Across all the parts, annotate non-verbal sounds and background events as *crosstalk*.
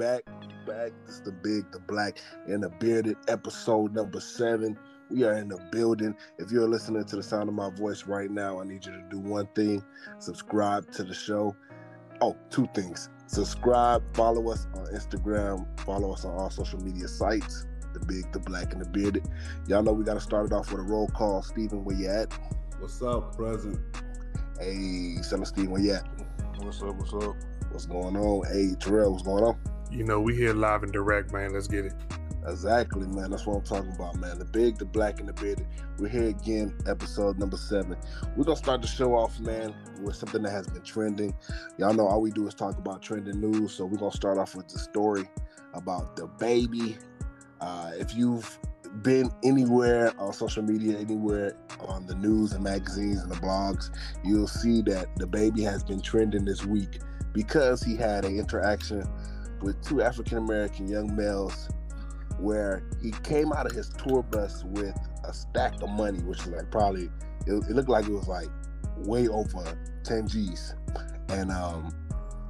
back, back. This is the big, the black, and the bearded episode number seven. We are in the building. If you're listening to the sound of my voice right now, I need you to do one thing subscribe to the show. Oh, two things. Subscribe, follow us on Instagram, follow us on all social media sites. The big, the black, and the bearded. Y'all know we got to start it off with a roll call. Steven, where you at? What's up, present? Hey, son of Steve, where you at? What's up? What's up? What's going on? Hey, Terrell, what's going on? You know, we here live and direct, man. Let's get it. Exactly, man. That's what I'm talking about, man. The big, the black, and the bearded. We're here again, episode number seven. We're gonna start the show off, man, with something that has been trending. Y'all know all we do is talk about trending news, so we're gonna start off with the story about the baby. Uh, if you've been anywhere on social media, anywhere on the news and magazines and the blogs, you'll see that DaBaby has been trending this week because he had an interaction with two African American young males where he came out of his tour bus with a stack of money, which is like probably it, it looked like it was like way over 10 G's. And um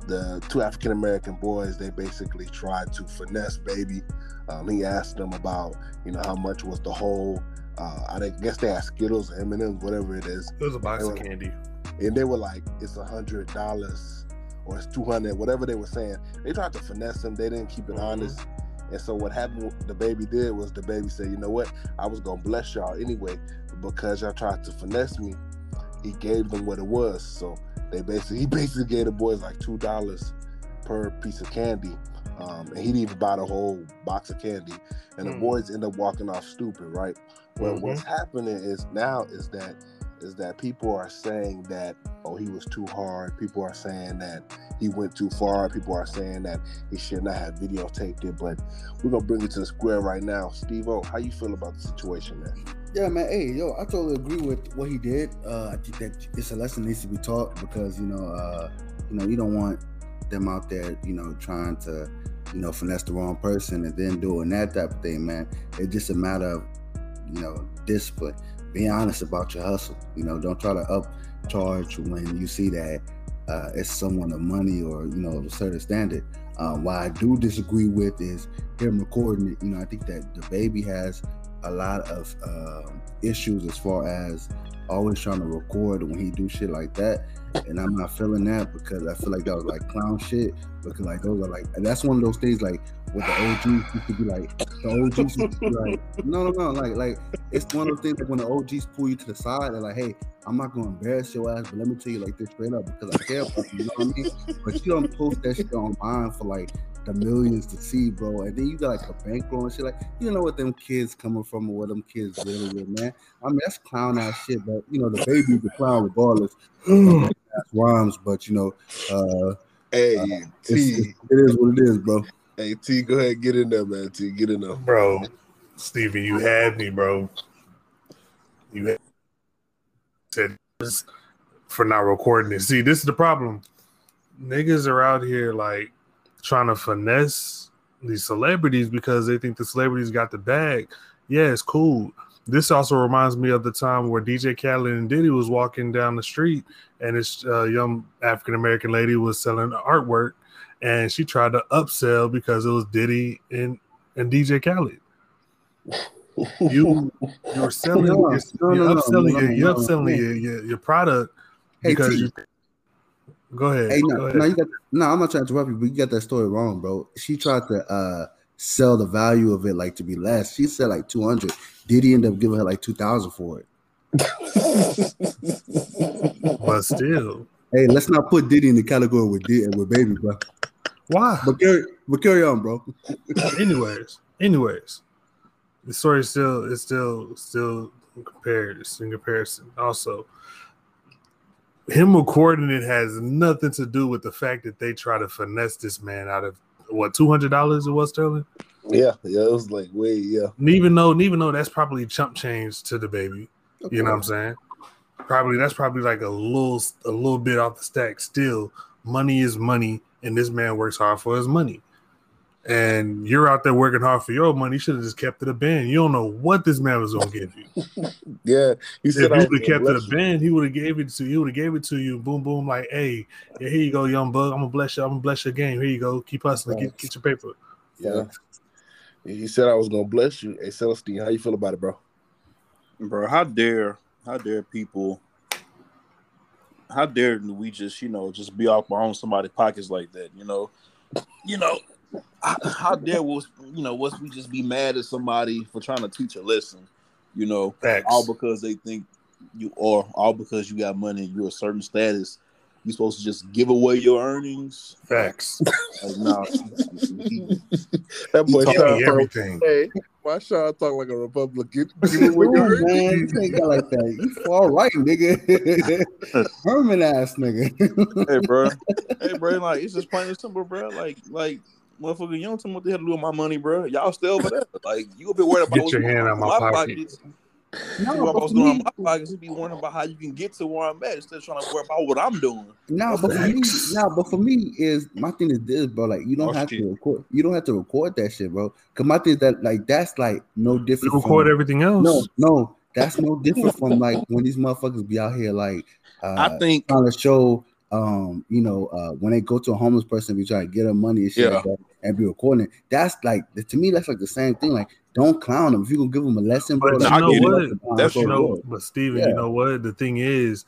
the two African American boys, they basically tried to finesse baby. Um, he asked them about, you know, how much was the whole. Uh, I guess they had Skittles, M and M's, whatever it is. It was a box of candy, and they were like, "It's a hundred dollars or it's two hundred, whatever they were saying." They tried to finesse him. They didn't keep it mm-hmm. honest. And so what happened? DaBaby did was DaBaby said, "You know what? I was gonna bless y'all anyway, because y'all tried to finesse me." He gave them what it was. So they basically *laughs* he basically gave the boys like two dollars per piece of candy. Um, and he didn't even buy the whole box of candy. And mm. the hmm. boys end up walking off stupid, right? Well, mm-hmm. what's happening is now is that is that people are saying that oh he was too hard. People are saying that he went too far. People are saying that he should not have videotaped it. But we're gonna bring it to the square right now. Steve O, how you feel about the situation, man? Yeah, man. Hey, yo, I totally agree with what he did. Uh, I think that it's a lesson needs to be taught because you know, uh, you know, you don't want them out there, you know, trying to, you know, finesse the wrong person and then doing that type of thing, man. It's just a matter of, you know, discipline. Be honest about your hustle. You know, don't try to upcharge when you see that uh, it's someone of money or you know a certain standard. Um, what I do disagree with is him recording it. You know, I think that DaBaby has a lot of um, issues as far as always trying to record when he do shit like that. And I'm not feeling that because I feel like that was like clown shit. Because like those are like that's one of those things like with the OGs used to be like the OGs like no no no like like it's one of those things like when the OGs pull you to the side and like hey I'm not gonna embarrass your ass but let me tell you like this straight up because I care about you, you know what I mean? But you don't post that shit online for like the millions to see, bro. And then you got like a bankroll and shit. Like, you know what them kids coming from or what them kids really with, man. I mean, that's clown ass shit, but you know, DaBaby's the clown regardless. *sighs* that's rhymes, but you know, uh Hey, uh, T. It's, it's, it is what it is, bro. Hey, T, go ahead, get in there, man. T, get in there, bro. Steven, you had me, bro. You had said for not recording it. See, this is the problem. Niggas are out here like trying to finesse these celebrities because they think the celebrities got the bag. Yeah, it's cool. This also reminds me of the time where DJ Khaled and Diddy was walking down the street, and this uh, young African American lady was selling artwork, and she tried to upsell because it was Diddy and and DJ Khaled. *laughs* You you're selling no, you're, no, you're no, upselling your, you're upselling your, your, your product because you Go ahead. Hey, no, Go ahead. no, you got no. I'm not trying to interrupt you, but you got that story wrong, bro. She tried to uh sell the value of it like to be less. She said like 200. Did he end up giving her like 2,000 for it? *laughs* but still, hey, let's not put Diddy in the category with Diddy with baby, bro. Why? But carry, but carry on, bro. *laughs* anyways, anyways, the story still is still still compared. It's in comparison. Also, him recording it has nothing to do with the fact that they try to finesse this man out of what two hundred dollars it was Sterling. Yeah, yeah, it was like way yeah. And even though, even though that's probably chump change to DaBaby, okay. you know what I'm saying? Probably that's probably like a little a little bit off the stack. Still, money is money, and this man works hard for his money. And you're out there working hard for your money. You should have just kept it a band. You don't know what this man was gonna give you. *laughs* Yeah, he If said you I would have gonna kept it bless a you. band, he would have gave it to you. He would have gave it to you. Boom, boom, like, hey, yeah, here you go, young bug. I'm gonna bless you. I'm gonna bless your game. Here you go. Keep hustling. Get, get your paper. Yeah. He said I was gonna bless you. Hey Celestine, how you feel about it, bro? bro. How dare, how dare people? How dare we just, you know, just be off our own somebody's pockets like that? You know, you know, how, how dare was, you know, was we just be mad at somebody for trying to teach a lesson? You know, Facts. all because they think you or all because you got money and you're a certain status. You're supposed to just give away your earnings? Facts. Like, nah, That boy He Give Sean me talk, everything. hey, why Sean talk like a Republican? Give me what you Ooh, heard. man, you ain't got like that. You far right, nigga. *laughs* Herman ass nigga. hey, bro. *laughs* Hey, bro. Like it's just plain and simple, bro. Like, like, motherfucker, you don't tell me what the hell to do with my money, bro. Y'all still over there. Like, you'll be worried about Get what's your hand on out in my pockets. No, You know but what's for going me- my pockets. You be worrying about how you can get to where I'm at instead of trying to worry about what I'm doing. No, but for me, no, but for me is my thing is this, bro. Like you don't Oh, have shit. to record. You don't have to record that shit, bro. Cause my thing is that like that's like no You different. record from, everything else. No, no, that's no different from like when these motherfuckers be out here like uh, I think trying to show, um, you know, uh, when they go to a homeless person, be trying to get them money and shit like that, and be recording. it. That's like to me, that's like the same thing. Like, don't clown them. If you gonna give them a lesson, bro, But like, you know what? lesson, That's go you know, do but Steven, Yeah. you know what? The thing is,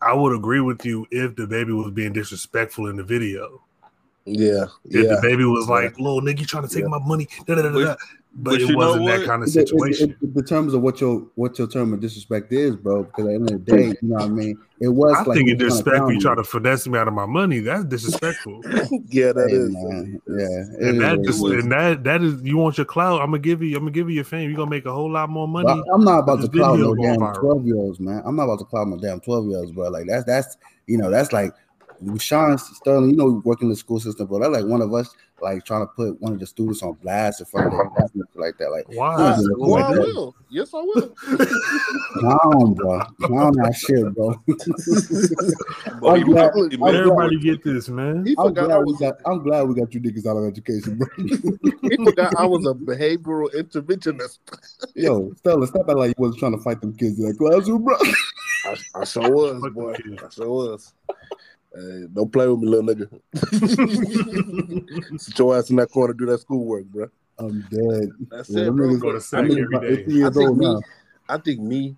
I would agree with you if DaBaby was being disrespectful in the video. Yeah, If yeah. DaBaby was like, "Little nigga, you trying to take Yeah. my money?" Da, da, da, da, da. But, but it you know wasn't that what? kind of It- it- situation. It, it determines of what your what your term of disrespect is, bro. Because at the end of the day, you know what I mean. It was. I like think he it's trying to disrespectful. You try to finesse me out of my money. That's disrespectful. *laughs* yeah, that Hey, is. man. That's- Yeah, and that just, and that that is you want your clout. I'm gonna give you. I'm gonna give you your fame. You're gonna make a whole lot more money. But I'm not about to cloud video no damn viral. twelve year olds, man. I'm not about to cloud no damn twelve year olds, bro. Like that's that's you know that's like Sean Sterling. You know, working in the school system, but That's like one of us like trying to put one of the students on blast in front of their class like that. Like, Why? Yeah, well, like I that. will. Yes, I will. *laughs* clown, bro. Clown that shit, bro. *laughs* But I'm he glad- really- I'm glad- Everybody get this, man. He I'm forgot I glad, we was. got, I'm glad we got you niggas out of education, bro. He forgot I was a behavioral interventionist. *laughs* Yo, Stella, stop acting like you wasn't trying to fight them kids in that classroom, bro. I, I sure was, Fuck boy. them. I sure was. Hey, don't play with me, little nigga. *laughs* Sit your ass in that corner, do that schoolwork, bro. I'm dead. That's Yeah, it, them bro. niggas- Go to them sack niggas every about day. 18 years I think me, now. I think me,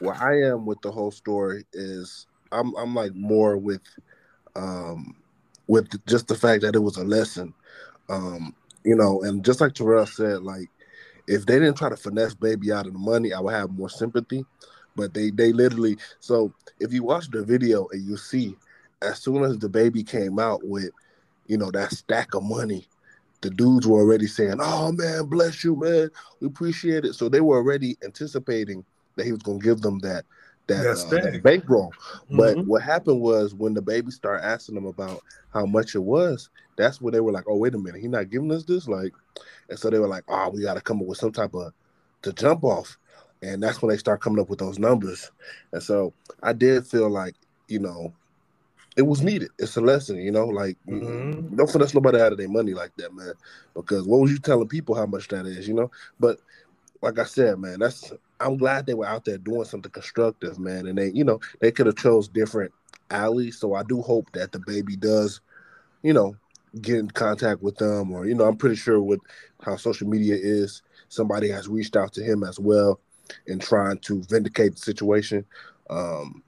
where I am with the whole story is I'm I'm like more with um with just the fact that it was a lesson. Um, you know, and just like Terrell said, like if they didn't try to finesse baby out of the money, I would have more sympathy. But they they literally so if you watch the video and you see as soon as DaBaby came out with, you know, that stack of money, the dudes were already saying, Oh man, bless you, man. We appreciate it. So they were already anticipating that he was gonna give them that that, That uh, that bankroll. But Mhm. what happened was when DaBaby started asking them about how much it was, that's when they were like, "Oh, wait a minute, he's not giving us this." Like, and so they were like, "Oh, we got to come up with some type of to jump off," and that's when they start coming up with those numbers. And so I did feel like, you know, it was needed. It's a lesson, you know, like Mhm. don't finesse nobody out of their money like that, man. Because what was you telling people how much that is, you know? But like I said, man, that's I'm glad they were out there doing something constructive, man. And they, you know, they could have chose different alleys. So I do hope that DaBaby does, you know, get in contact with them, or you know, I'm pretty sure with how social media is, somebody has reached out to him as well in trying to vindicate the situation. Um,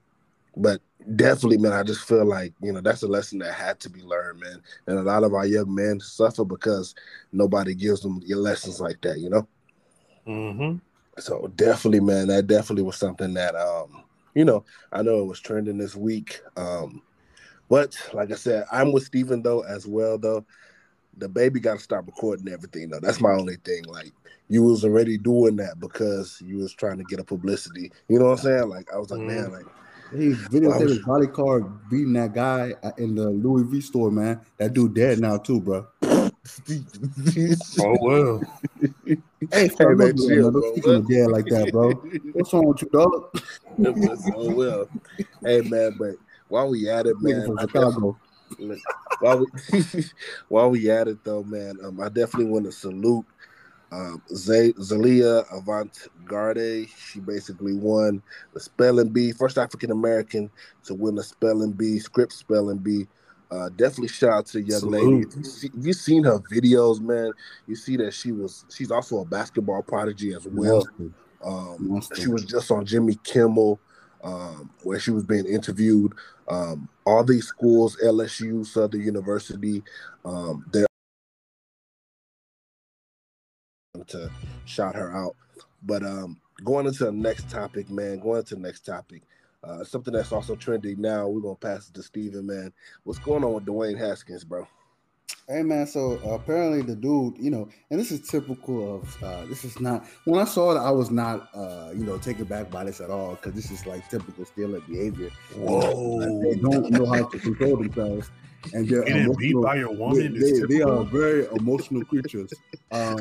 but definitely, man, I just feel like you know that's a lesson that had to be learned, man. And a lot of our young men suffer because nobody gives them your lessons like that, you know. Mhm. So definitely, man, that definitely was something that um, you know, I know it was trending this week. Um, but like I said, I'm with Steven though as well though. DaBaby gotta stop recording everything though. That's my only thing. Like you was already doing that because you was trying to get a publicity. You know what I'm saying? Like I was like, Mhm. man, like He videotaped his body card beating that guy in the Louis V store, man. That dude dead now too, bro. Oh well. *laughs* Hey, Hey, fam, man, don't that, chill, man. bro. Don't speak on dead like that, bro. What's wrong with you, dog? *laughs* oh well. Hey man, but while we at it, man, from Chicago. *laughs* while we while we at it though, man, um, I definitely want to salute um, Z- Zalia Avant Garde. She basically won the spelling bee, first African American to win the spelling bee, Scripps spelling bee. Uh, definitely shout out to the young Salute. lady. If you you've seen her videos, man, you see that she was she's also a basketball prodigy as well. Um, she was just on Jimmy Kimmel, um, where she was being interviewed. Um, all these schools, LSU, Southern University, um, they're to shout her out. But um, going into the next topic, man, going into the next topic, uh, something that's also trending now. We're gonna pass it to Steven, man. What's going on with Dwayne Haskins, bro? Hey man, so uh, apparently the dude, you know, and this is typical of uh, this is not when I saw it, I was not uh, you know taken back by this at all because this is like typical Steeler behavior. Whoa. They don't know how to control themselves, and they're Getting beat by your woman they, is they are very emotional creatures. Um,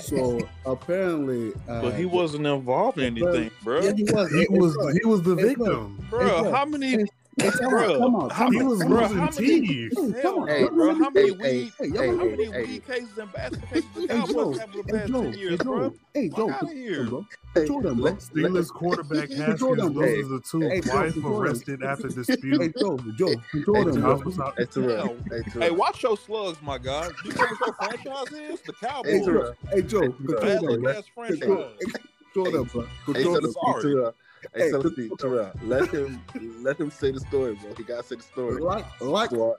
so apparently, uh, But he wasn't involved in anything, bro. Yeah, he was. He was he was the victim. Bro, bro. how many? Hey, hey, come Bro, on, come on, how come He on, was come on. bro, how losing many- teeth. Hey, Hell come on, no, Hey, bro. How many hey, weed? hey, hey, how many hey, weed cases and basket cases the Hey, Cowboys Joe, have for the hey, past Joe, ten hey, years, Joe, bro? hey, Fuck Joe, outta control here. them, bro. Hey, Control them, bro. let- Steelers quarterback Control Haskins them, bro. loses a tooth. Hey, Joe, Wife control them. arrested after *laughs* Hey, dispute. Joe, Joe, control Hey, them, Joe. bro. Officer- Hey, Terrell. Damn. Hey, Hey, Terrell. watch your slugs, my God. You know what your franchise is? The Hey, Cowboys. Terrell. Hey, Joe, Hey, control Bad them, look bro. ass Control, franchise. control them, bro. Hey, Control so them. sorry. Terrell. Hey, Hey, so con- Steve, Terrell. Let him let him say the story, bro. He gotta say the story. Like, like, So our,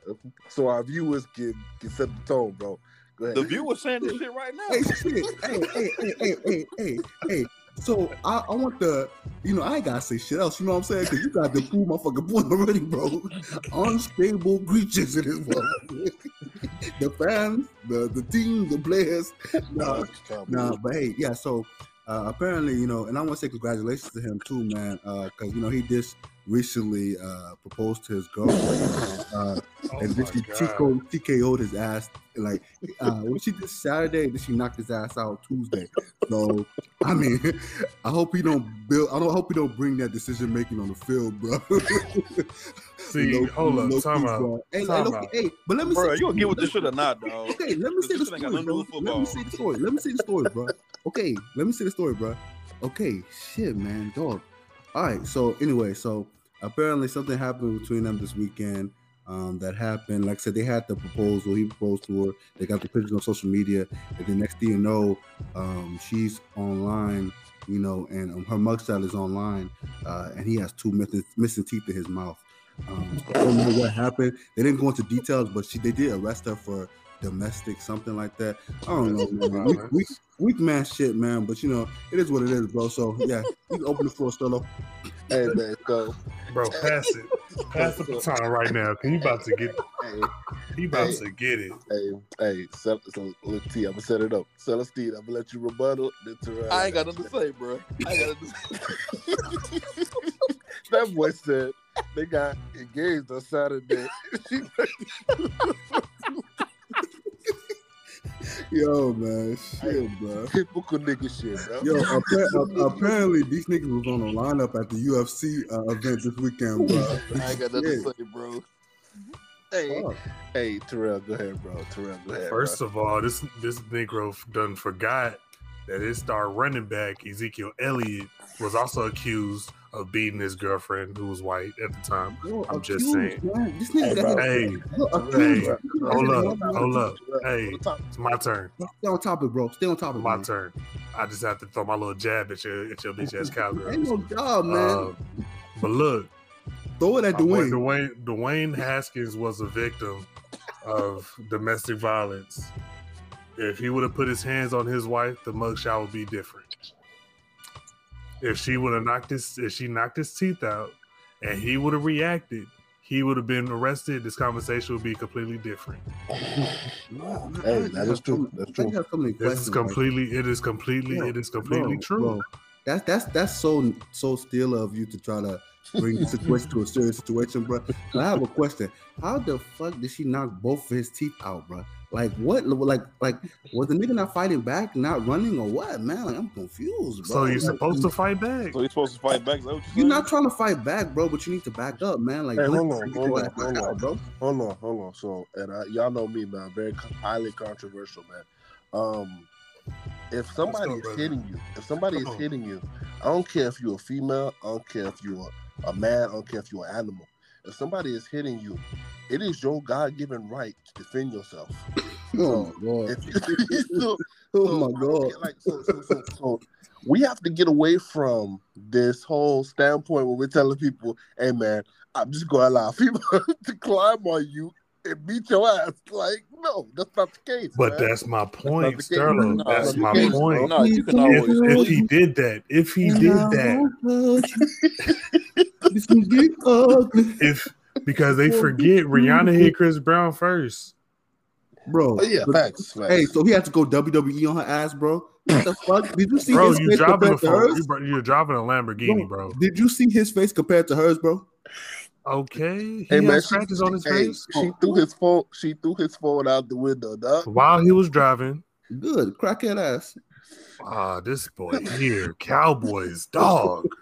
so our viewers can can set the tone, bro. Go ahead. The viewer's saying this shit right now. hey, shit. Hey, hey, hey, hey, hey, hey, hey. So I, I want the, you know, I ain't gotta say shit else. You know what I'm saying? Because you got the prove my fucking point already, bro. Unstable creatures in this world. *laughs* the fans, the the team, the players. Nah, Nah, but hey, yeah. So uh, apparently, you know, and I want to say congratulations to him too, man, because you know he just recently uh, proposed to his girlfriend, *laughs* uh, Oh and my then she TKO, TKO'd his ass. Like, uh, what she did Saturday, then she knocked his ass out Tuesday. So, I mean, *laughs* I hope he don't build. I don't hope he don't bring that decision making on the field, bro. *laughs* See, Low- hold up, low time key, out. Hey, hey, Time look, out. hey, but let me Bro, say, you gonna get with this shit or not, dog? Okay, let me say the This shit ain't got story, bro. Let me football. say the story. Let me say the story, bro. Okay, let me say the story, bro. Okay, shit, man, dog. All right, so anyway, so apparently something happened between them this weekend. Um, that happened. Like I said, they had the proposal. He proposed to her. They got the pictures on social media, and then next thing you know, um, she's online. You know, and um, her mugshot is online, uh, and he has two missing, missing teeth in his mouth. Um, I don't know what happened. They didn't go into details, but she they did arrest her for domestic something like that. I don't know, man. Weak, weak, weak man shit, man. But you know, it is what it is, bro. So yeah, you can open the floor, Sterlo. Hey man, so Bro, pass it. Pass the baton right now. Can you about to get hey, he about Hey. to get it. hey, hey, so, so look, T, I'm gonna set it up. Celestine, I'm gonna let you rebuttal. Then Terrell, I ain't got nothing to say, bro. I got nothing to say. *laughs* That boy said they got engaged on Saturday. *laughs* Yo, man, shit, bro. Typical nigga shit, bro. Yo, appa- uh, apparently these niggas was on the lineup at the UFC uh, event this weekend, bro. I ain't got nothing to say, bro. Hey, Fuck. hey, Terrell, go ahead, bro. Terrell, go ahead. First of all, this this Negro done forgot that his star running back Ezekiel Elliott was also accused of beating his girlfriend who was white at the time. Yo, I'm just saying. Man. This nigga Hey, got bro. Hey, accused. Hey, hold up, hold up. Hey, Hey, it's my turn. Stay on topic, bro. Stay on topic. My man. turn. I just have to throw my little jab at your at your bitch ass Ain't no job, man. Uh, but look, Throw it at my boy Dwayne. Dwayne Dwayne Haskins was a victim of domestic violence. If he would have put his hands on his wife, the mugshot would be different. If she would have knocked his, if she knocked his teeth out, and he would have reacted, he would have been arrested. This conversation would be completely different. *laughs* Hey, that is true. That's true. got so many This is questions. completely, it is completely, Bro, it is completely bro, true. bro. that's that's that's so so still of you to try to bring the situation to a serious situation, bro. But I have a question: How the fuck did she knock both of his teeth out, bro? Like what? Like like was the nigga not fighting back, not running, or what? Man, like I'm confused, bro. So you're Like, supposed to fight back. So he's supposed to fight back. Is that what You're saying? not trying to fight back, bro, but you need to back up, man. Like, Hey, hold on, hold on, ass back hold out, on. bro. Hold on, hold on. So, and I, y'all know me, man. Very highly controversial, man. Um, if somebody go, is hitting you, if somebody Come is on. hitting you, I don't care if you're a female, I don't care if you're a man, I don't care if you're an animal. If somebody is hitting you, it is your God-given right to defend yourself. *coughs* Oh my god. If *laughs* so, Oh my god. Like so, so, we have to get away from this whole standpoint where we're telling people, "Hey, man, I'm just going to allow people *laughs* to climb on you and beat your ass." Like, no, that's not the case. But man. that's my point, the case. Sterling. No, That's you my can't, point. No, you can If, always. if he did that, if he did that, This can get ugly. if because they forget Rihanna hit Chris Brown first. Bro. Oh, yeah, but- facts, facts. Hey, so he had to go WWE on her ass, bro. What the fuck? Did you see Bro, his you face driving a compared to hers? you, bro- you're driving a Lamborghini, bro. Did you see his face compared to hers, bro? Okay, he hey, man, she, scratches on his hey, face she threw his phone. She threw his phone out the window, dog. while he was driving. Good, crackhead ass. Ah, this boy here, Cowboys dog. *laughs*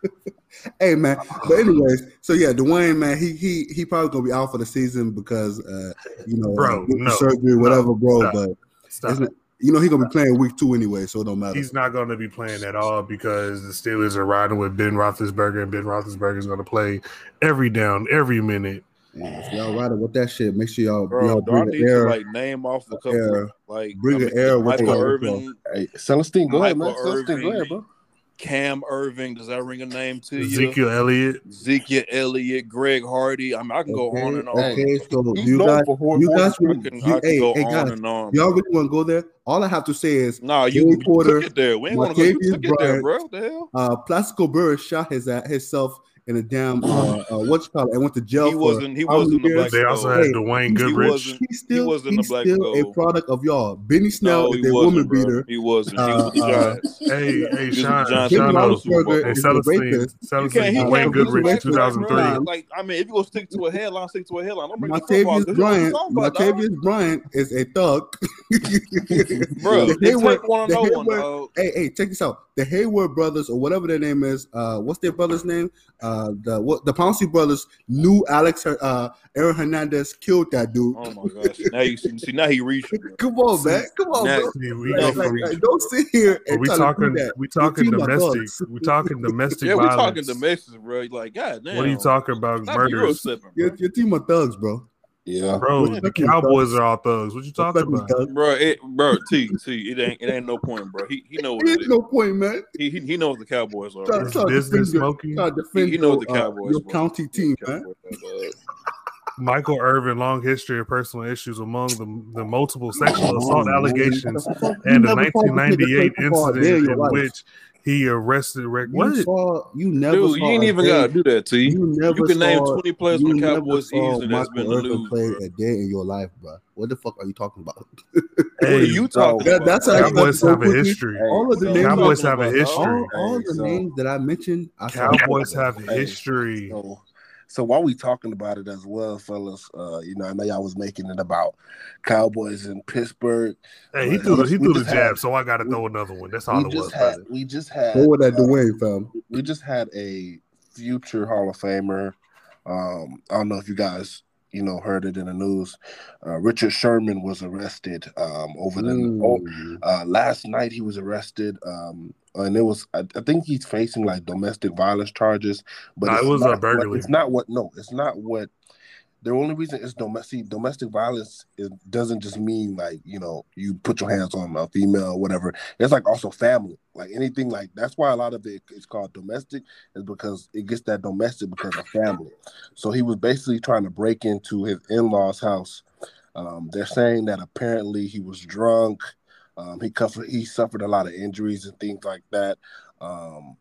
Hey man, but anyways, so yeah, Dwayne man, he he he probably gonna be out for the season because uh you know Bro, no, surgery whatever, bro. stop, but Stop. Isn't it, you know he gonna be playing week two anyway, so it don't matter. He's not going to be playing at all because the Steelers are riding with Ben Roethlisberger, and Ben Roethlisberger is going to play every down, every minute. Yeah, if y'all riding with that shit, make sure y'all, Bro, y'all bring need the air. to like name off a couple air. like Bring I the mean, air with Michael. Irvin, Hey, Celestine, go ahead, man. Michael Celestine, go ahead, bro. Cam Irving. Does that ring a name to you? Ezekiel Elliott. Ezekiel Elliott, Greg Hardy. I mean, I can go on and on. Okay, so He's you guys, you guys, horse I really- can, you, I can hey, go hey on guys, and on. y'all really want to go there? All I have to say is, Nah, you, Joey you Porter, took it there. We ain't gonna go. You Martavius took it there, bro. What the hell? uh, Plaxico Burress shot his uh, himself in a damn uh, uh what you call it, and went to jail. He wasn't. He wasn't the black. They also had Hey, Dwayne he Goodrich. wasn't- He's still, wasn't he's the black still a product of y'all. Benny Snell No, is a woman bro. beater. He wasn't. He was Uh, uh, Hey, hey, He was with the Sean, Giants. Sean, He uh, was Super Bowl. Roethlisberger and Celestine, Celestine, Dwayne Goodrich, black, black, 2003. Like, I mean, if you gonna stick to a headline, stick to a headline. Don't bring the football. Martavius 'cause you know what Bryant, I'm talking about. Martavius Bryant is a thug. *laughs* Bro, The they Hayward- take one on one, hey, hey, check this out. The Hayward brothers, or whatever their name is, uh, what's their brother's name? Uh, the what? The Pouncey brothers knew Alex, uh, Aaron Hernandez killed that dude. Oh my gosh! Now you see, see now he reaching. *laughs* Come on, man. Come on, Now- bro. Yeah, we Like, like, like, don't sit here and we try to do talking, that. we talking team domestic, thugs. we talking *laughs* domestic Yeah, we violence. talking domestics, bro. Like, god damn. What are you talking about? Stop euro Murders, stepping, Your, your team of thugs, bro. Yeah. bro. The Cowboys thugs. are all thugs. What you talking Respect about? thug. Bro, it, bro, T, T, it ain't, it ain't no point, bro. He, he know what it There's no point, man. He, he, he knows the Cowboys are. Try, Bro. Is try business defend your, smoking? try to He, he knows your, the uh, Cowboys. your bro. county team, man. Uh, Michael Irvin, long history of personal issues among the, the multiple sexual assault allegations and the 1998 incident in which he arrested Rick. you What? saw you never Dude, saw you ain't even day- gotta do that, T. You never You can name 20 players you on the never Cowboys season that's been Michael the Irvin news. play a day in your life, bro. What the fuck are you talking about? *laughs* What are Hey, you talking That- about? that's how you Cowboys have a quickly. history. all of the names, Cowboys have a history. all, all Hey, the so- names that I mentioned, I Cowboys have Hey, history. So, so while we talking about it as well, fellas, uh, you know, I know y'all was making it about Cowboys in Pittsburgh. Hey, he But threw the, we he threw the jab, had- so I got to throw another one. That's all We it was, just had, we just had, Go with that uh, Dwayne fam. we just had a future Hall of Famer. Um, I don't know if you guys, you know, heard it in the news. Uh, Richard Sherman was arrested um, over the oh, Mm. uh, last night. He was arrested, um, and it was I, I think he's facing like domestic violence charges. But it was a not what- burglary. It's not what. No, it's not what. The only reason it's domestic domestic violence is, doesn't just mean like you know you put your hands on a female or whatever. It's like also family, like anything like that's why a lot of it is called domestic is because it gets that domestic because of family. So he was basically trying to break into his in law's house. Um, they're saying that apparently he was drunk. Um, he suffered he suffered a lot of injuries and things like that. Um,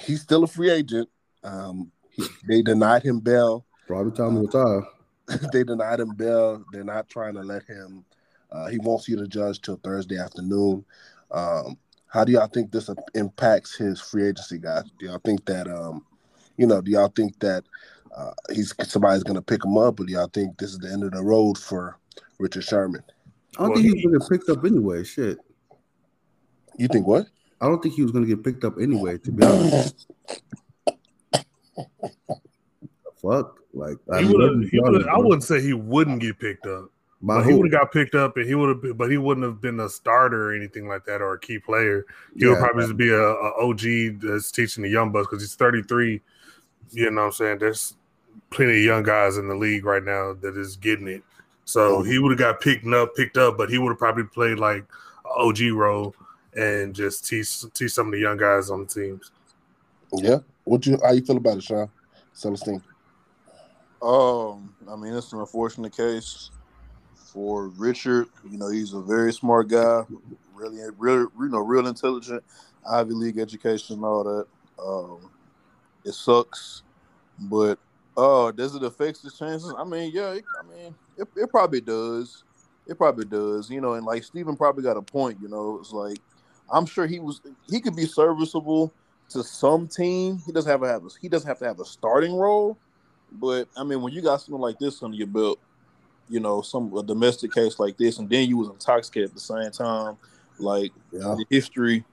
he's still a free agent. Um, he, they denied him bail. Probably time to retire. *laughs* they denied him bail. They're not trying to let him. Uh, he won't see the judge till Thursday afternoon. Um, How do y'all think this impacts his free agency, guys? Do y'all think that um, you know, do y'all think that uh, he's somebody's gonna pick him up, or do y'all think this is the end of the road for Richard Sherman? I don't Well, think he he- was gonna get picked up anyway. Shit. You think what? I don't think he was gonna get picked up anyway, to be honest. *laughs* Fuck. Like I mean, would have. maybe He would. I bro. wouldn't say he wouldn't get picked up, By but he would have got picked up, and he would have. But he wouldn't have been a starter or anything like that, or a key player. He would Yeah. probably just be a, a OG that's teaching the young bucks because he's 33. You know what I'm saying? There's plenty of young guys in the league right now that is getting it. So he would have got picked up, picked up, but he would have probably played like a OG role and just teach teach some of the young guys on the teams. Yeah. What you? How you feel about it, Sean Celestine? Um, I mean, it's an unfortunate case for Richard. You know, he's a very smart guy, really, really, you know, real intelligent, Ivy League education all that. Um, it sucks, but uh, does it affect his chances? I mean, yeah, it, I mean, it, it probably does. It probably does. You know, and like Steven probably got a point. You know, it's like I'm sure he was he could be serviceable to some team. He doesn't have to have a, he doesn't have to have a starting role. But I mean, when you got something like this under your belt, you know, some a domestic case like this, and then you was intoxicated at the same time, like Yeah. the history,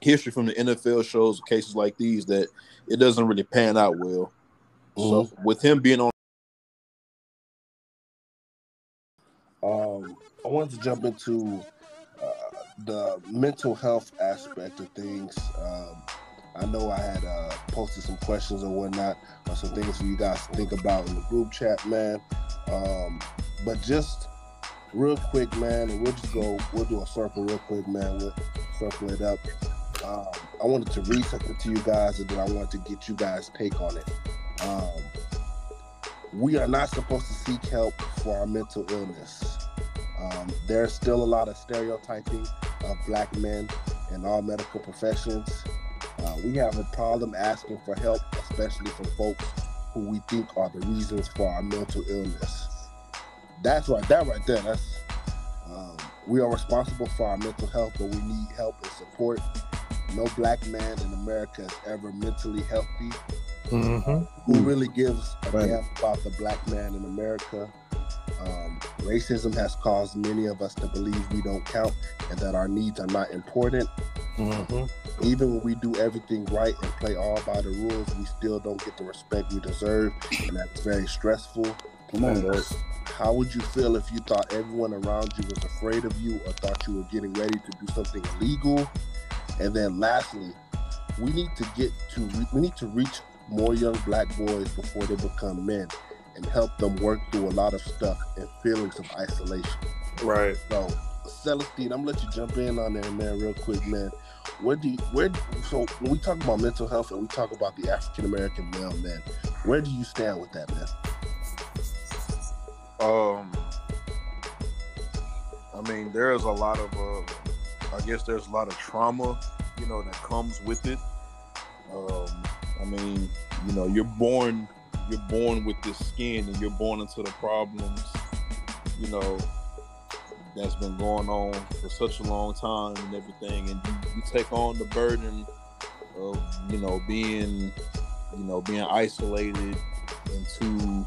history from the NFL shows cases like these that it doesn't really pan out well. So with him being on, Um, I wanted to jump into uh, the mental health aspect of things. Um, I know I had uh, posted some questions or whatnot, or some things for you guys to think about in the group chat, man. Um, but just real quick, man, and we'll just go, we'll do a circle real quick, man. We'll circle it up. Um, I wanted to read something to you guys, and then I wanted to get you guys' take on it. Um, we are not supposed to seek help for our mental illness. Um, there's still a lot of stereotyping of black men in all medical professions. Uh, we have a problem asking for help, especially from folks who we think are the reasons for our mental illness. That's right, that right there. That's um, we are responsible for our mental health, but we need help and support. No black man in America is ever mentally healthy Mm-hmm. who really gives a Right. damn about the black man in America. Um, racism has caused many of us to believe we don't count and that our needs are not important. Mm-hmm. Even when we do everything right and play all by the rules, we still don't get the respect we deserve, and that's very stressful. Come on, bro. How would you feel if you thought everyone around you was afraid of you or thought you were getting ready to do something illegal? And then lastly, we need to get to we need to reach more young black boys before they become men and help them work through a lot of stuff and feelings of isolation. Right. So, Celestine, I'm gonna let you jump in on there, man, real quick, man. Where do you, where so when we talk about mental health and we talk about the African American male man, where do you stand with that, man? um, I mean, there's a lot of, uh, I guess there's a lot of trauma, you know, that comes with it. Um, I mean, you know, you're born, you're born with this skin, and you're born into the problems, you know, that's been going on for such a long time and everything, and you, you take on the burden of, you know, being, you know, being isolated into,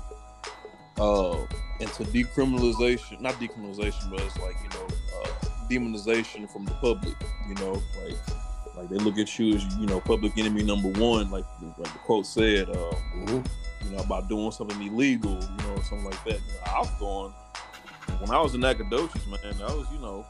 uh, into decriminalization, not decriminalization, but it's like you know, uh, demonization from the public. You know, like like they look at you as you know, public enemy number one, like like the quote said. Uh, Mhm. you know, about doing something illegal, you know, something like that. You know, I was going when I was in Nacogdoches, man. I was, you know,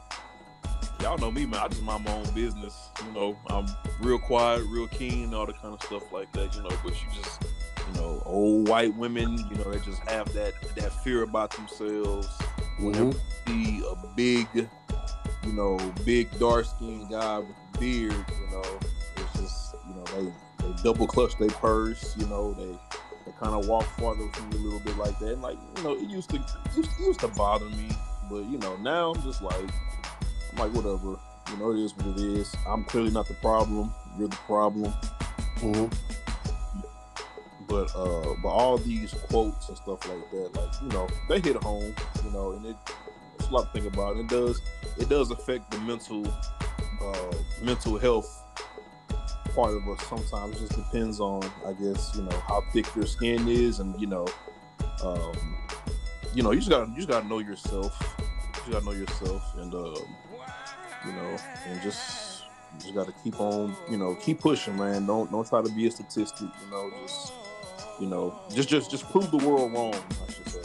y'all know me, man. I just mind my own business. You know, I'm real quiet, real keen, all the kind of stuff like that. You know, but you just, you know, old white women, you know, they just have that that fear about themselves. Whenever Mhm. you see a big, you know, big dark skinned guy with a beard, you know, it's just, you know, they they double clutch their purse, you know, they they kind of walk farther from you a little bit like that. And like, you know, it used to it used, it used to bother me, but you know, now I'm just like, I'm like, whatever. You know, it is what it is. I'm clearly not the problem. You're the problem. Mhm. But uh, but all these quotes and stuff like that, like you know, they hit home. You know, and it it's a lot to think about. It does it does affect the mental uh, mental health part of us sometimes just depends on, I guess, you know, how thick your skin is, and you know, um, you know, you just gotta you just gotta know yourself. You gotta know yourself, and um, you know, and just just gotta keep on, you know, keep pushing, man. Don't don't try to be a statistic. You know, just you know, just just just prove the world wrong. I should say.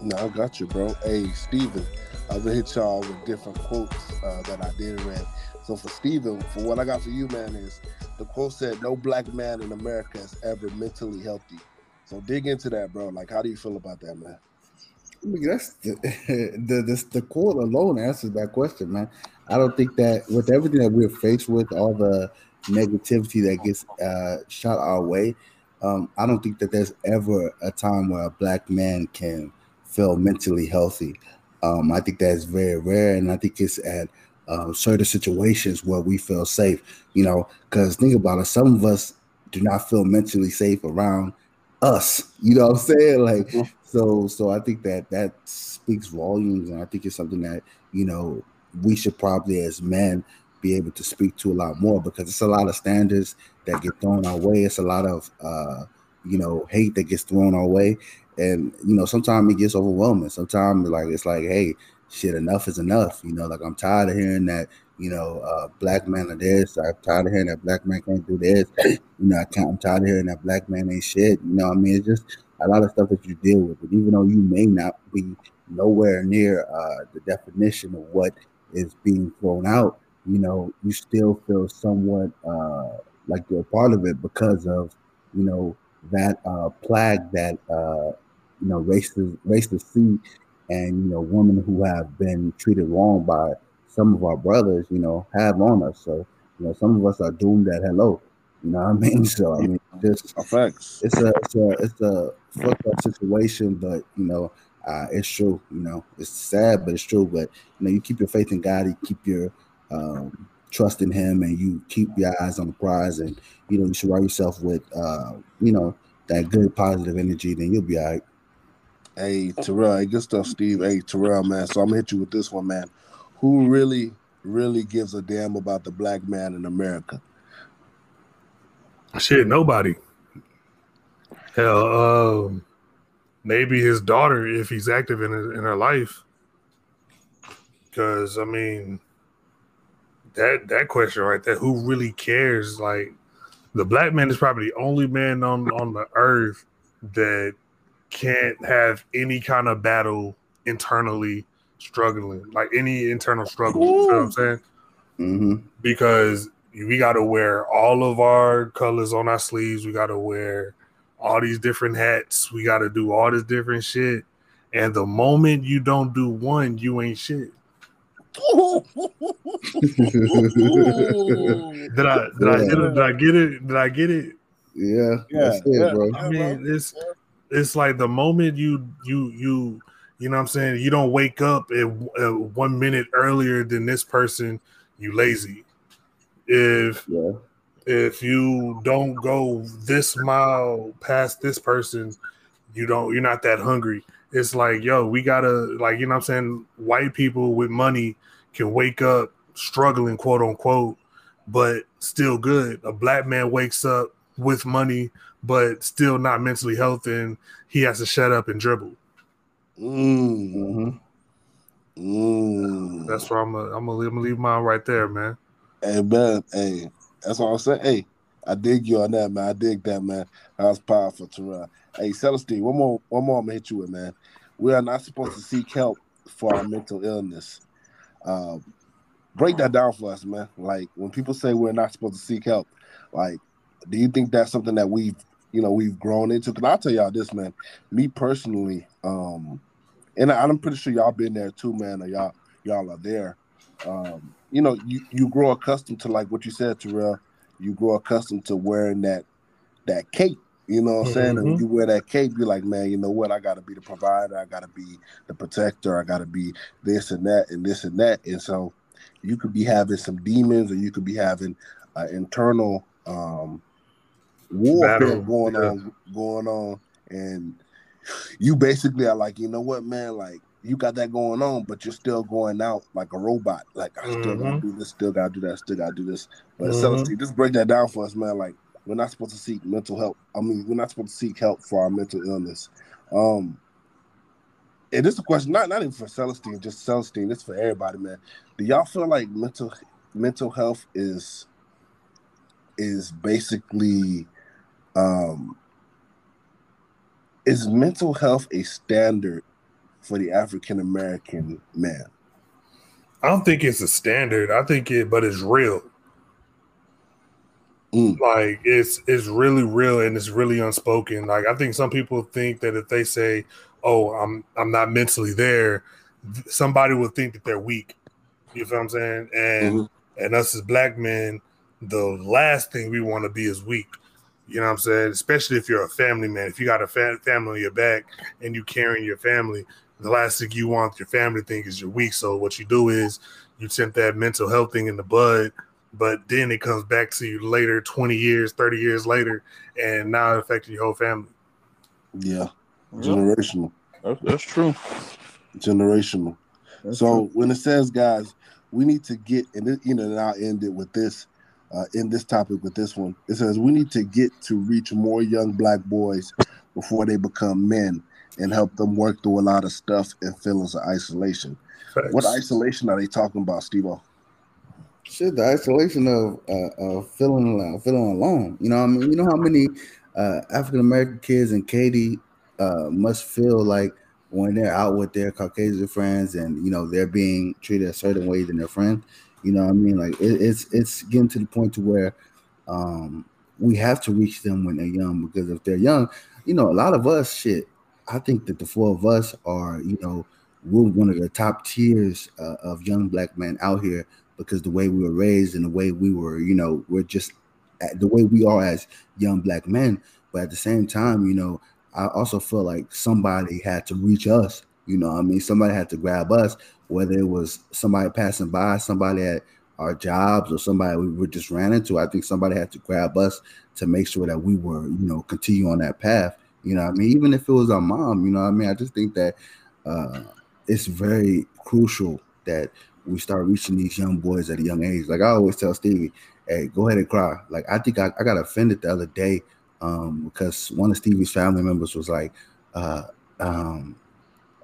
No, I got you, bro. Hey, Steven, I'm gonna hit y'all with different quotes uh, that I did read. So for Steven, for what I got for you, man, is the quote said, "No black man in America is ever mentally healthy." So dig into that, bro. Like, how do you feel about that, man? I mean, that's the, *laughs* the the the quote alone answers that question, man. I don't think that with everything that we're faced with, all the negativity that gets uh, shot our way, um, I don't think that there's ever a time where a black man can feel mentally healthy. Um, I think that's very rare, and I think it's at uh, certain situations where we feel safe. You know, because think about it, some of us do not feel mentally safe around us. You know what I'm saying? Like, Mhm. so, so I think that that speaks volumes, and I think it's something that you know we should probably, as men, be able to speak to a lot more because it's a lot of standards that get thrown our way. It's a lot of uh, you know hate that gets thrown our way, and you know sometimes it gets overwhelming. Sometimes like it's like, hey, shit, enough is enough. You know, like I'm tired of hearing that. You know, uh, black man are this. I'm tired of hearing that black man can't do this. *clears throat* You know, I can't, I'm tired of hearing that black man ain't shit. You know, I mean, it's just a lot of stuff that you deal with. And even though you may not be nowhere near uh, the definition of what is being thrown out, you know, you still feel somewhat uh, like you're a part of it because of, you know, that uh, plague that, uh, you know, racists, racists see and, you know, women who have been treated wrong by some of our brothers, you know, have on us. So, you know, some of us are doomed at hello. You know what I mean? *laughs* So, I mean, just Facts. it's a it's a it's a fucked up situation, but you know, uh, it's true. You know, it's sad, but it's true. But you know, you keep your faith in God, you keep your um, trust in Him, and you keep your eyes on the prize, and you know, you surround yourself with uh, you know that good positive energy. Then you'll be all right. Hey, Terrell, hey, good stuff, Steve. Hey, Terrell, man. So I'm gonna hit you with this one, man. Who really, really gives a damn about the black man in America? Shit, nobody. Hell, um, maybe his daughter if he's active in her, in her life. Because I mean, that that question right there, who really cares? Like, the black man is probably the only man on on the earth that can't have any kind of battle internally struggling, like any internal struggle. You know what I'm saying? Mm-hmm. because we got to wear all of our colors on our sleeves. We got to wear all these different hats. We got to do all this different shit. And the moment you don't do one, you ain't shit. *laughs* Did I did I hit it? Did I get it? Did I get it? yeah, Yeah, that's it, yeah. bro. I mean, it's it's like the moment you you you you know what I'm saying you don't wake up at, at one minute earlier than this person, you lazy. If Yeah, if you don't go this mile past this person, you don't you're not that hungry. It's like, yo, we gotta like you know what I'm saying, white people with money can wake up struggling, quote unquote, but still good. A black man wakes up with money, but still not mentally healthy and he has to shut up and dribble. Mm, hmm mm. That's why I'm gonna I'm gonna leave, I'm gonna leave mine right there, man. Hey man, hey, that's what I'm saying. Hey, I dig you on that, man. I dig that, man. That was powerful, Terrell. Hey, Celestine, one more, one more. I'm gonna hit you with, man. We are not supposed to seek help for our mental illness. Um, break that down for us, man. Like when people say we're not supposed to seek help, like, do you think that's something that we've, you know, we've grown into? Because I'll tell y'all this, man. Me personally, um, and I- I'm pretty sure y'all been there too, man. Or y'all, y'all are there. Um, you know, you, you grow accustomed to like what you said, Terrell. You grow accustomed to wearing that that cape. You know what I'm saying? Mhm. you wear that cape, you're like, man, you know what? I got to be the provider. I got to be the protector. I got to be this and that and this and that. And so you could be having some demons or you could be having uh, internal um, warfare Battle, going yeah. on, going on. And you basically are like, you know what, man? Like, you got that going on, but you're still going out like a robot. Like I still gotta Mhm. do this, still gotta do that, still gotta do this. But Mhm. Celestine, just break that down for us, man. Like we're not supposed to seek mental help. I mean, we're not supposed to seek help for our mental illness. Um, and this is a question, not not even for Celestine, just Celestine. This for everybody, man. Do y'all feel like mental mental health is is basically um is mental health a standard for the African American man? I don't think it's a standard. I think it, but it's real. Mm. Like it's it's really real and it's really unspoken. Like I think some people think that if they say, "Oh, I'm I'm not mentally there," somebody will think that they're weak. You feel what I'm saying? And Mhm. and us as black men, the last thing we want to be is weak. You know what I'm saying? Especially if you're a family man. If you got a fa- family on your back and you carrying your family, the last thing you want your family to think is you're weak. So what you do is you tip that mental health thing in the bud, but then it comes back to you later, 20 years, 30 years later, and now it affected your whole family. Yeah, Yeah, generational, that's, that's true. generational. That's so when it says, guys, we need to get, and it, you know, and I'll end it with this, uh, in this topic with this one. It says we need to get to reach more young black boys before they become men and help them work through a lot of stuff and feelings of isolation. Facts. What isolation are they talking about, Steve? Shit, the isolation of uh, of feeling alone, feeling alone. You know, what I mean, you know how many uh, African American kids in Katy uh, must feel like when they're out with their Caucasian friends, and you know they're being treated a certain way than their friend. You know, what I mean, like it, it's it's getting to the point to where um, we have to reach them when they're young because if they're young, you know, a lot of us, shit. I think that the four of us are, you know, we're one of the top tiers uh, of young black men out here because the way we were raised and the way we were, you know, we're just at the way we are as young black men. But at the same time, you know, I also feel like somebody had to reach us. You know, I mean, somebody had to grab us, whether it was somebody passing by, somebody at our jobs, or somebody we were just ran into. I think somebody had to grab us to make sure that we were, you know, continue on that path. You know, I mean, even if it was our mom, you know, I mean, I just think that uh, it's very crucial that we start reaching these young boys at a young age. Like I always tell Stevie, hey, go ahead and cry. Like I think I, I got offended the other day um, because one of Stevie's family members was like, uh, um,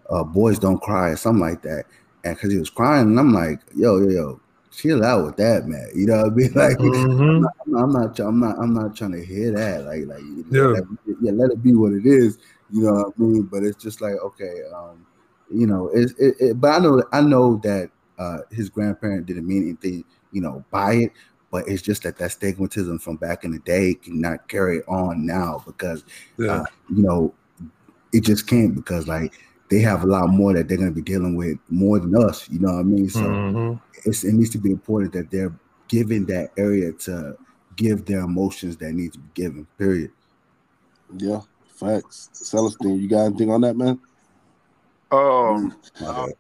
uh, boys don't cry or something like that. And because he was crying, and I'm like, yo, yo, yo, chill out with that, man. You know what I mean? *laughs* Like Mhm. I'm not, I'm not, I'm not, I'm not trying to hear that. Like, like, Yeah. let, yeah, let it be what it is. You know what I mean? But it's just like, okay, um, you know, it, it, it but I know, I know that uh, his grandparent didn't mean anything, you know, by it. But it's just that that stigmatism from back in the day cannot carry on now because, Yeah. uh, you know, it just can't because like they have a lot more that they're going to be dealing with more than us. You know what I mean? So Mhm. It's, it needs to be important that they're given that area to give their emotions that need to be given. Period. Yeah, facts. Celestine, you got anything on that, man? Um, uh, bad.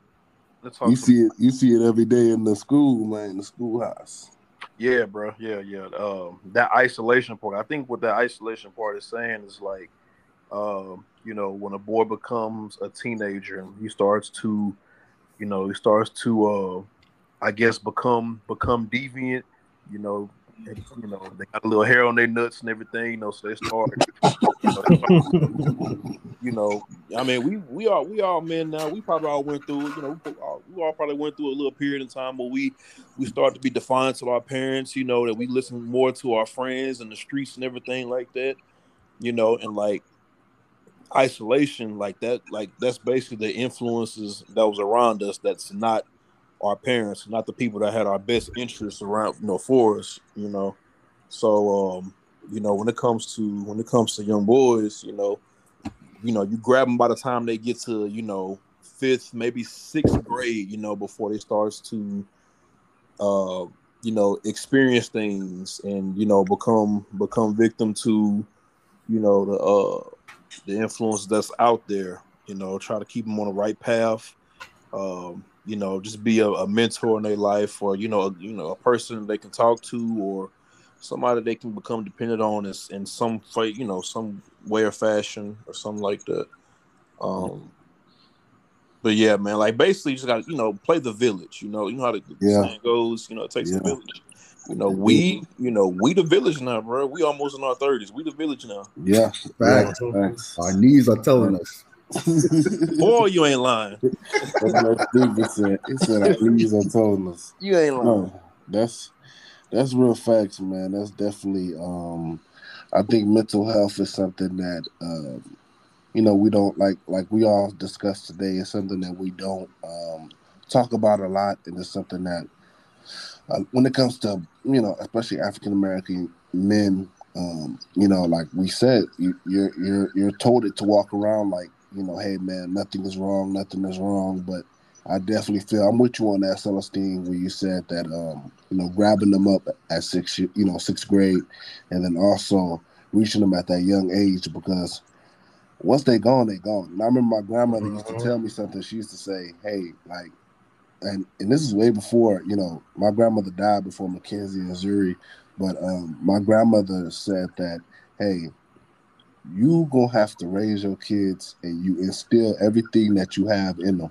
let's talk You some- see it. You see it every day in the school, man. In the schoolhouse. Yeah, bro. Yeah, yeah. Um, that isolation part. I think what that isolation part is saying is like, um, you know, when a boy becomes a teenager and he starts to, you know, he starts to, uh, I guess, become become deviant. You know, and, you know, they got a little hair on their nuts and everything. You know, so they start you know, *laughs* I mean, we we are we all men now. We probably all went through, you know, we all, we all probably went through a little period of time where we we start to be defiant to our parents. You know, that we listen more to our friends and the streets and everything like that. You know, and like isolation, like that, like that's basically the influences that was around us. That's not our parents, not the people that had our best interests around, you know, for us. You know, so um, you know, when it comes to when it comes to young boys, you know you know, you grab them by the time they get to, you know, fifth, maybe sixth grade, you know, before they starts to, uh, you know, experience things and you know become become victim to, you know, the uh the influence that's out there. You know, try to keep them on the right path. Um, you know, just be a, a mentor in their life, or you know, a, you know, a person they can talk to, or somebody they can become dependent on in, in some fight, you know, some way or fashion or something like that. Um, But yeah, man, like basically, you just got to you know play the village. You know, you know how the Yeah. saying goes. You know, it takes Yeah. a village. You know, we, you know, we the village now, bro. We almost in our thirties. We the village now. Yeah, Facts. facts. Our knees are telling us. Boy, you ain't lying. That's what Steve said. He said our knees are telling us. You ain't lying. No, that's that's real facts, man. That's definitely. Um, I think mental health is something that um, you know we don't like. Like we all discussed today, is something that we don't um, talk about a lot, and it's something that uh, when it comes to you know, especially African American men, um, you know, like we said, you, you're you're you're told it to walk around like you know, hey man, nothing is wrong, nothing is wrong, but I definitely feel I'm with you on that, Celestine, where you said that um, you know, grabbing them up at six, you know, sixth grade, and then also reaching them at that young age because once they gone, they gone. And I remember my grandmother used to Mhm. tell me something. She used to say, "Hey, like," and and this is way before you know my grandmother died before Mackenzie and Zuri, but um, my grandmother said that, "Hey." You gonna have to raise your kids and you instill everything that you have in them.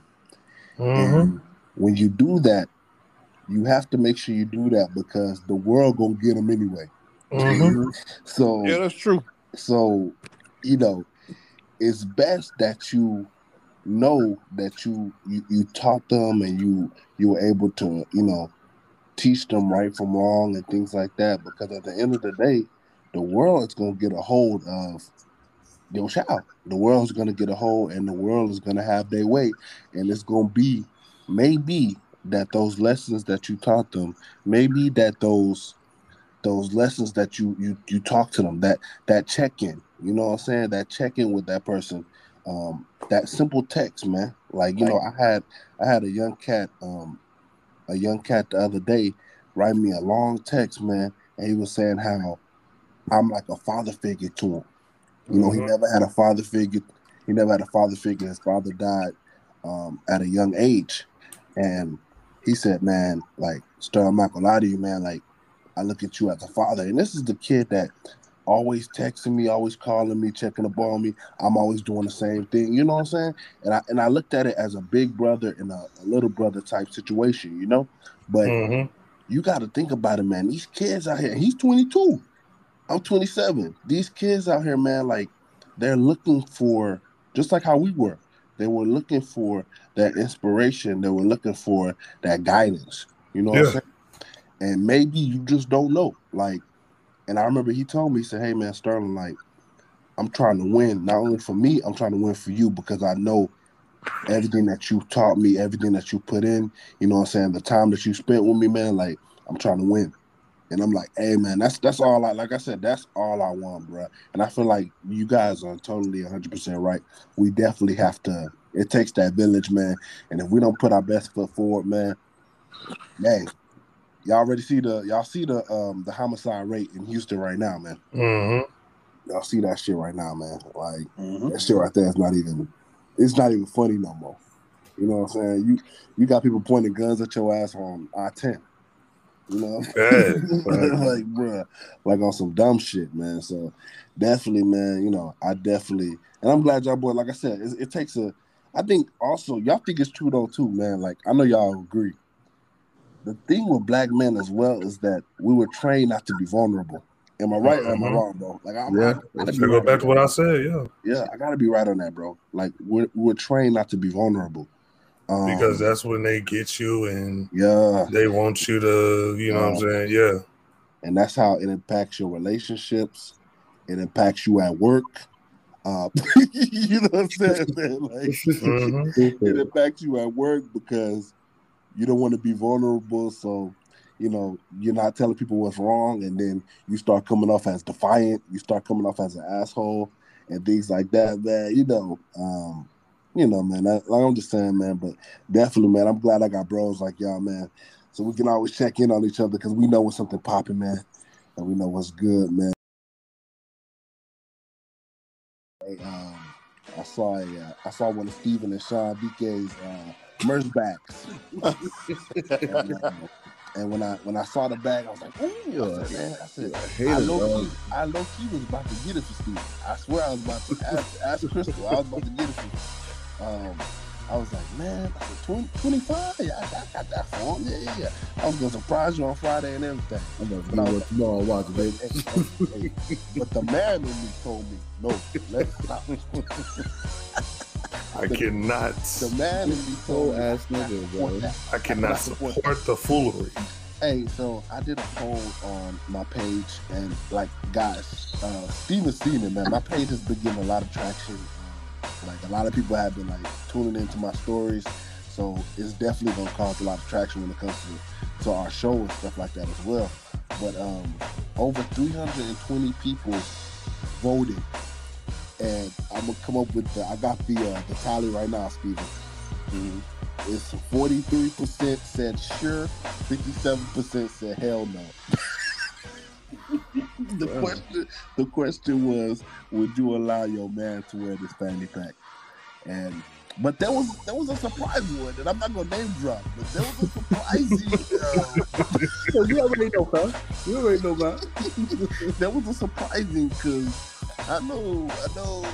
Mhm. And when you do that, you have to make sure you do that because the world gonna get them anyway. Mhm. *laughs* So, Yeah, that's true. so you know, it's best that you know that you you, you taught them and you you were able to you know teach them right from wrong and things like that. Because at the end of the day, the world is gonna get a hold of your child. The world's gonna get a hold, and the world is gonna have their way, and it's gonna be maybe that those lessons that you taught them, maybe that those those lessons that you you you talk to them, that that check in, you know what I'm saying, that check in with that person, um, that simple text, man. Like you know, I had I had a young cat, um, a young cat the other day write me a long text, man, and he was saying how I'm like a father figure to him. You know, he Mhm. never had a father figure. He never had a father figure. His father died um, at a young age, and he said, "Man, like Sterling, I'm not gonna lie to you, man. Like I look at you as a father, and this is the kid that always texting me, always calling me, checking up on me. I'm always doing the same thing. You know what I'm saying? And I and I looked at it as a big brother and a, a little brother type situation. You know, but Mhm. you got to think about it, man. These kids out here, he's 22. I'm 27. These kids out here, man, like they're looking for just like how we were. They were looking for that inspiration. They were looking for that guidance. You know what I'm saying? And maybe you just don't know. Like, and I remember he told me, he said, Hey man, Sterling, like, I'm trying to win, not only for me, I'm trying to win for you because I know everything that you taught me, everything that you put in, you know what I'm saying, the time that you spent with me, man, like I'm trying to win. And I'm like, hey man, that's that's all I like I said, that's all I want, bro. And I feel like you guys are totally 100 percent right. We definitely have to. It takes that village, man. And if we don't put our best foot forward, man, man, y'all already see the y'all see the um the homicide rate in Houston right now, man. Mhm. Y'all see that shit right now, man. Like Mhm. that shit right there is not even it's not even funny no more. You know what I'm saying? You you got people pointing guns at your ass on I ten. You know? *laughs* Like bruh, like on some dumb shit, man. So definitely, man, you know, I definitely and I'm glad y'all boy, like I said, it, it takes a I think also y'all think it's true though too, man. Like I know y'all agree. The thing with black men as well is that we were trained not to be vulnerable. Am I right or am I Mhm. wrong, bro? Like I'm Yeah, I, gotta go right back to what. I said, yeah, Yeah, I gotta be right on that, bro. Like we're we're trained not to be vulnerable. Um, because that's when they get you and yeah, they want you to, you know what I'm saying? Yeah. and that's how it impacts your relationships. It impacts you at work. Uh, *laughs* you know what I'm saying, man? *laughs* Like Mhm. it impacts you at work because you don't want to be vulnerable. So, you know, you're not telling people what's wrong, and then you start coming off as defiant. You start coming off as an asshole and things like that, man. You know, um, you know, man. That, like I'm just saying, man. But definitely, man. I'm glad I got bros like y'all, man. So we can always check in on each other because we know when something popping, man, and we know what's good, man. Hey, um, I saw a, uh, I saw one of Steven and Sean DK's uh, merch backs. and, um, and when I when I saw the bag, I was like, "Ooh!" I said, "Man, I said, I Haters, low key, I low key was about to get it for Steven. I swear I was about to ask, ask Crystal. I was about to get it for. Um, I was like, man, I said, 20, 25? I, I got that phone. Yeah, yeah, yeah. I was gonna surprise you on Friday and everything. I'm gonna No. do it tomorrow. Watch, baby. Hey, hey, hey. But the man in me told me, no, let's stop. I cannot. The man in me told me, ass nigga, support bro. I cannot support support the foolery. Hey, so I did a poll on my page, and like, guys, uh, Steven Seaman, man, my page has been getting a lot of traction. Like, a lot of people have been like tuning into my stories, so it's definitely gonna cause a lot of traction when it comes to, to our show and stuff like that as well. But um, over 320 people voted, and I'm gonna come up with the. I got the uh, the tally right now, Steven. It's 43% said sure, 57% said hell no. *laughs* the question the question was, would you allow your man to wear this fanny pack? And but there was there was a surprise one, and I'm not gonna name drop, but there was a surprising *laughs* uh, you already know, fam. You already know, man. *laughs* there was a surprising because I know I know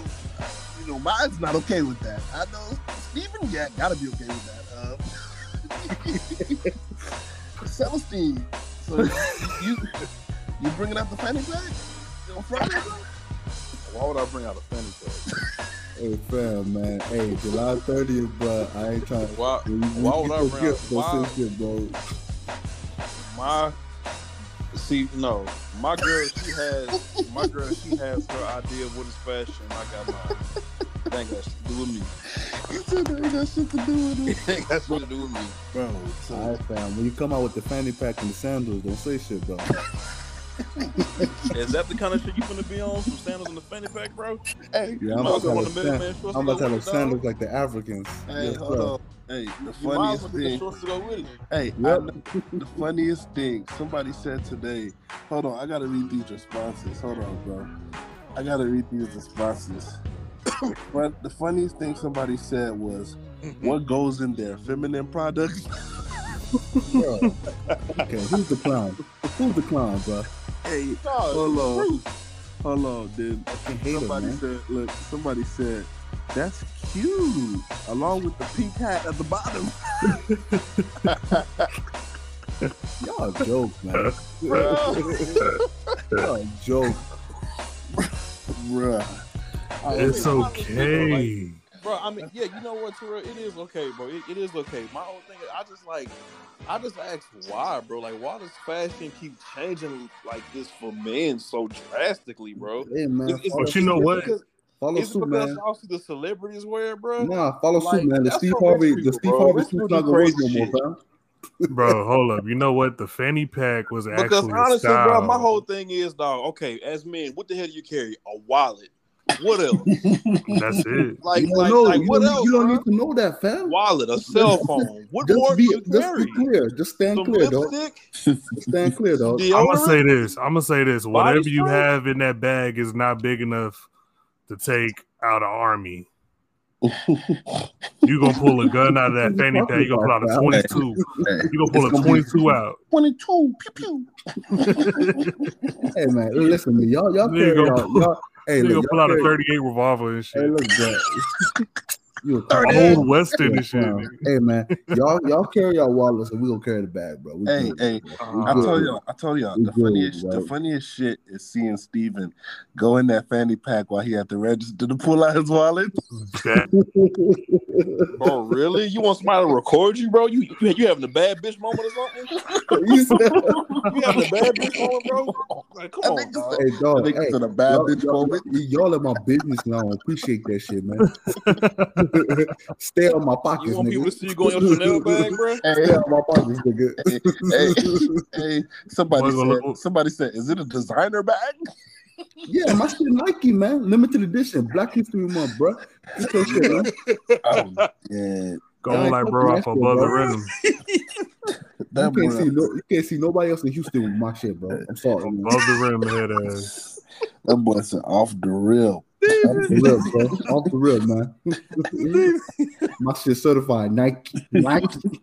you know mine's not okay with that. I know Stephen yeah gotta be okay with that. Uh, *laughs* Celestine, so you you bringing out the fanny pack on Friday? Why would I bring out a fanny pack? *laughs* Hey, fam, man. Hey, July 30th, but I ain't trying to. Why? Why would I bring out? Why? Shit, bro. My see, no, my girl, she has my girl, she has her idea of what is fashion. I got mine. That ain't got shit to do with me. You said that ain't got shit to do with it, *laughs* That ain't got shit to do with me. bro. All So right, fam. When you come out with the fanny pack and the sandals, don't say shit, bro. Is that the kind of shit you gonna be on? Some sandals in the fanny pack, bro? hey, Yeah, I'm about to well have a the sand- middleman shorts I'm about to have a sandals like the Africans. hey, Yes, hold sir. on. Hey, the You funniest well get the thing. shorts to go with it. Hey, Yep. know the funniest thing somebody said today. Hold on, I gotta read these responses. Hold on, bro. I gotta read these responses. *coughs* but the funniest thing somebody said was, mm-hmm. "What goes in there? Feminine products?" *laughs* Bro. Okay, who's the clown? Who's the clown, bro? Hey, Dog, hold it's on, truth. hold on. Then Fucking hater, somebody man. said, "Look, somebody said." That's cute, along with the pink hat at the bottom. *laughs* Y'all a joke, man. *laughs* Y'all a joke. Bruh. It's mean, like, okay. Bro. I mean, yeah, you know what, Terrell? It is okay, bro. It, it is okay. My whole thing, is, I just like, I just ask why, bro. Like, why does fashion keep changing like this for men so drastically, bro? Hey, man. It's- it's- But you know what? Because, Follow is it suit, because man. y'all see the celebrities wear bro? Nah, follow Like, suit, man. The Steve for rich Harvey, the Steve bro. Harvey Rich suit's not gonna work crazy no more, shit. fam. Bro, hold up. You know what? The fanny pack was Because actually a honestly, style. bro, my whole thing is, dog. Okay, as men, what the hell do you carry? A wallet. What else? That's it. Like, you don't like, know. like you what else? you don't bro? need to know that, fam. Wallet, a cell phone. What more Just do be, you just carry? be clear. Just stand Some clear, dog. lipstick, Just stand clear, dog. I'm gonna say this. I'm gonna say this. Whatever you have in that bag is not big enough to take out an army. You gonna pull a gun out of that fanny pack. You gonna pull out a 22. You gonna pull It's a 22 out. 22, pew pew. *laughs* Hey, man, listen, man. Y'all, y'all Nigga carry gonna y'all, y'all. Hey, look, gonna pull out a 38 revolver and Hey, shit. look, bro. *laughs* You a Thirty clown. eight. Old Western You and shit. Hey, man, y'all, y'all carry y'all wallets, and we gonna carry the bag, bro. We Hey, good, hey, bro. We uh-huh. I good. told y'all, I told y'all, We the good, funniest, the funniest shit is seeing Steven go in that fanny pack while he had to register to pull out his wallet. That- *laughs* Bro, really? You want somebody to record you, bro? You you, you having a bad bitch moment or something? *laughs* You said- You having a bad bitch moment, bro? Like, come That on, dog. hey, dog. nigga Hey, a bad y'all, bitch y'all, moment. y'all in my business now. I appreciate that shit, man. *laughs* *laughs* Stay on my pockets, You want people nigga. to see you going your Chanel bag, bro? *laughs* Stay Hey, on my pockets, nigga. hey, somebody Boy, gonna said, look- somebody said, is it a designer bag? yeah, my shit Nike, man. Limited edition, Black History Month, bro. Get your shit, man. Oh, yeah, Going like bro off above the rim. that You can't boy, see no, you can't see nobody else in Houston with my shit, bro. I'm sorry, man. Above the rim head ass. that boy said off the real. Off the real, bro. Off the real, man. *laughs* my shit certified Nike. Nike. *laughs*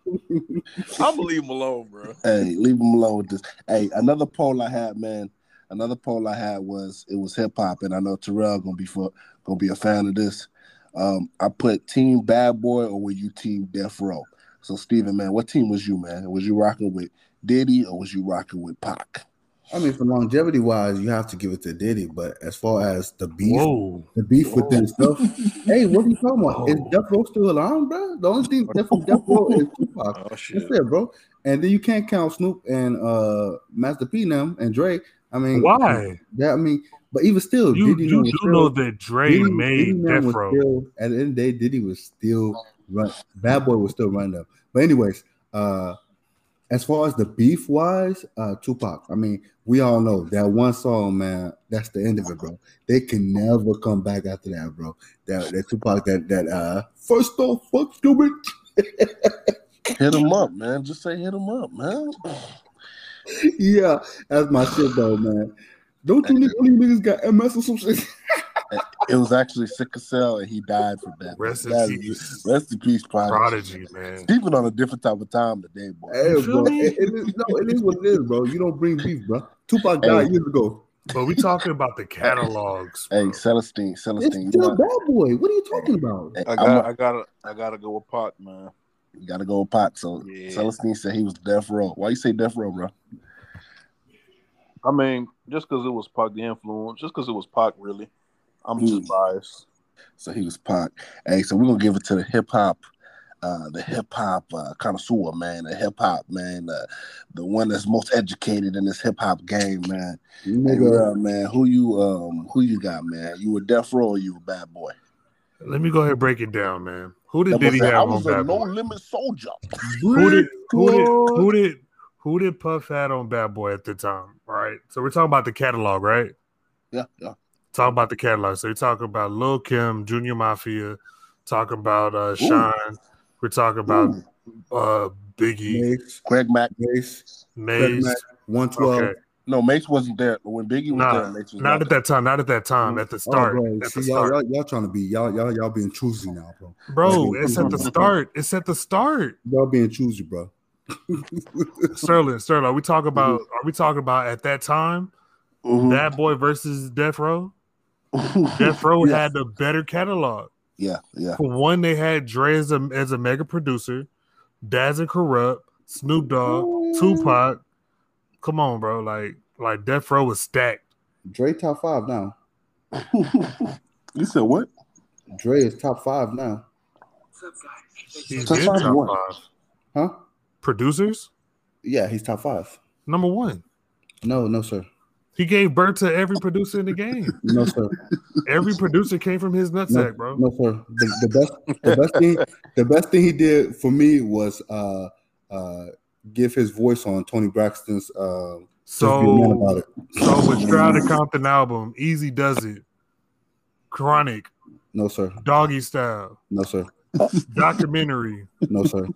I'm gonna leave him alone, bro. Hey, leave him alone with this. Hey, another poll I had, man. Another poll I had was it was hip hop, and I know Terrell gonna be for gonna be a fan of this. Um, I put Team Bad Boy or were you Team Death Row? So Steven, man, what team was you, man? Was you rocking with Diddy or was you rocking with Pac? I mean, for longevity wise, you have to give it to Diddy. But as far as the beef, Whoa. the beef with this stuff, hey, what are you talking about? Is Death Row still around, bro? The only thing different from Death Row is Tupac. Oh That's it, bro. And then you can't count Snoop and uh Master P them and Dre. I mean, Why? That I mean, but even still, You, Diddy you was do still- know that Dre Diddy- Diddy made man Death was Row. Still, at the end of the day, Diddy was still run. Bad Boy was still running up. But anyways, uh, as far as the beef wise, uh, Tupac. I mean, we all know that one song, man. That's the end of it, bro. They can never come back after that, bro. That that Tupac, that that uh, first off, fuck stupid. *laughs* Hit him up, man. Just say hit him up, man. yeah, that's my shit, though, man. Don't you niggas, niggas got MS or some shit? *laughs* It was actually sickle cell, and he died from that. Rest in That- peace. Rest in peace, Prodigy. Prodigy, man. Steven on a different type of time today, boy. Hey, bro, it- it is, no, it is what it is, bro. You don't bring beef, bro. Tupac died Hey. years ago. But we talking about the catalogs. Hey, bro. Celestine, It's Celestine, still bad boy. What are you talking about? hey, I I'm got a- I gotta I gotta go with Pac, man. you gotta go with Pac. So Yeah. Celestine said he was death row. Why you say death row, bro? I mean, just because it was Pac the influence, just because it was Pac, really. I'm Mm. just biased. So he was Pac. Hey, so we're gonna give it to the hip hop, uh, the hip hop uh, connoisseur, man, the hip hop man, uh, the one that's most educated in this hip hop game, man. Hey, what Nigga, up, man? Who you um who you got, man? You a death row or you a bad boy? Let me go ahead and break it down, man. Who did That boy Diddy said, I have on was a Bad no Boy? limit soldier. Who did who did who did who did Puff had on Bad Boy at the time? Right. So we're talking about the catalog, right? Yeah, yeah. Talk about the catalog. So you're talking about Lil Kim, Junior Mafia, talking about uh Shyne. We're talking about Ooh. uh Biggie, Mase, Craig Mack. Mase. Mack, 112. Okay. No, Mase wasn't there. When Biggie was Nah, there, Mase was not at that time. Not at that time. At the Oh, start. bro. at See, the y'all, start. y'all, y'all trying to be y'all, y'all, y'all being choosy now, bro. Bro, it's at the start. It's at the start. Y'all being choosy, bro. *laughs* Sterling, Sterling, are we talking about are we talking about at that time? Mhm. Bad Boy versus Death Row? *laughs* Death Row yeah, had the better catalog. yeah, yeah. For one, they had Dre as a, as a mega producer, Daz and Kurupt, Snoop Dogg, Tupac. Come on, bro. Like like Death Row was stacked. Dre top five now. *laughs* you said what? Dre is top five now. He's Top five top five. Huh? Producers, Yeah, he's top five. number one. No, no, sir. He gave birth to every producer in the game. No, sir. Every producer came from his No, nutsack, bro. no, sir. The, the best, the best thing, the best thing he did for me was uh, uh, give his voice on Toni Braxton's. Uh, Just Be a Man So about it. So with Straight Outta Compton album, Eazy-Duz-It, Chronic, No, sir. Doggy Style, No, sir. Documentary, No, sir.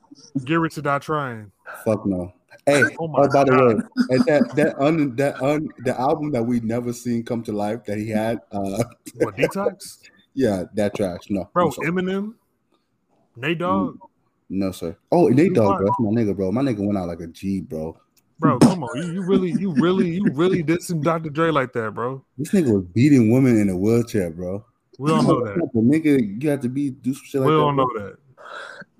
Get Rich or Die Trying. Fuck no. Hey, Oh *laughs* oh, my by the way, and that that un that un the album that we never seen come to life that he had, uh, What Detox? *laughs* yeah, that trash. No, Bro. Eminem, Nate Dogg. No, sir. Oh, Nate Dogg, bro. That's my nigga, bro. My nigga went out like a G, bro. Bro, come on. You, you really, you really, you really did some Dr. Dre like that, bro. This nigga was beating women in a wheelchair, bro. We don't know that. The nigga, you have to be do some shit like We that. don't bro. know that.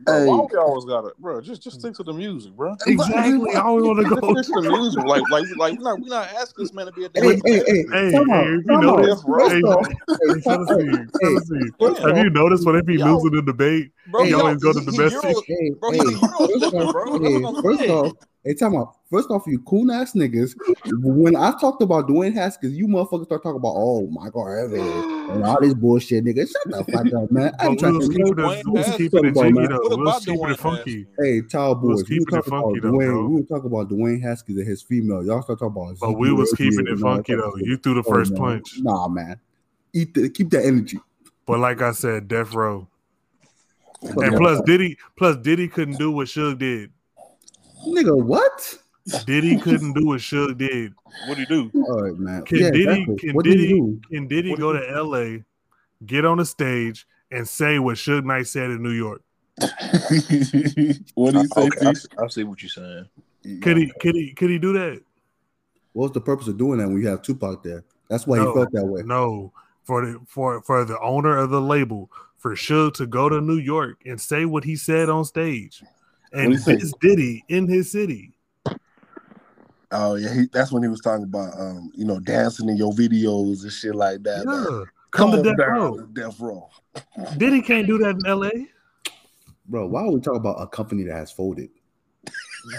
Bro, Hey. why we always gotta, bro? Just just stick to the music, bro. Exactly. I always want to Just go. stick to the music, like like like we're not we not asking this man to be a Hey, damn hey, hey, Hey, time hey, out, you time know this, bro. First Hey, off, Hey, Tennessee, Tennessee. Damn. Have you noticed when they be Yo. losing the debate? bro. He yo, always go to the he best hey, Bro, hey, he's first off, bro. hey, That's what I'm first off, hey, time out. First off, you cool ass niggas. When I talked about Dwayne Haskins, you motherfuckers start talking about, oh my god, and all this bullshit, nigga. Shut the fuck up, man. I'm ain't we trying was to keeping know. it, we was Haskins. keeping it Talking jiggy about, though. What We was about keeping Dwayne funky. Hey, Tall We boys, we keeping were it talking about funky though, Dwayne. bro. We were talking about Dwayne Haskins and his female. Y'all start talking about. But we was keeping it funky though. You threw the first punch. Nah, man. Eat the, keep that energy. But like I said, Death Row. And plus Diddy, plus Diddy couldn't do what Suge did. nigga, what? Diddy couldn't do what Suge did. What do you do? All right, man. Can Yeah, Diddy exactly. can What did he Diddy do? can Diddy What go to LA, get on the stage, and say what Suge Knight said in New York? *laughs* what do you say, Okay, I, T? see- I see what you're saying. Could he could he could he do that? What's the purpose of doing that when you have Tupac there? That's why No. he felt that way. No. For the for for the owner of the label, for Suge to go to New York and say what he said on stage, and What'd he say? this Diddy in his city. Oh yeah, he, that's when he was talking about um, you know, dancing in your videos and shit like that. man. Yeah, come to on death down row. Death row. Diddy can't do that in L.A. Bro, why are we talking about a company that has folded?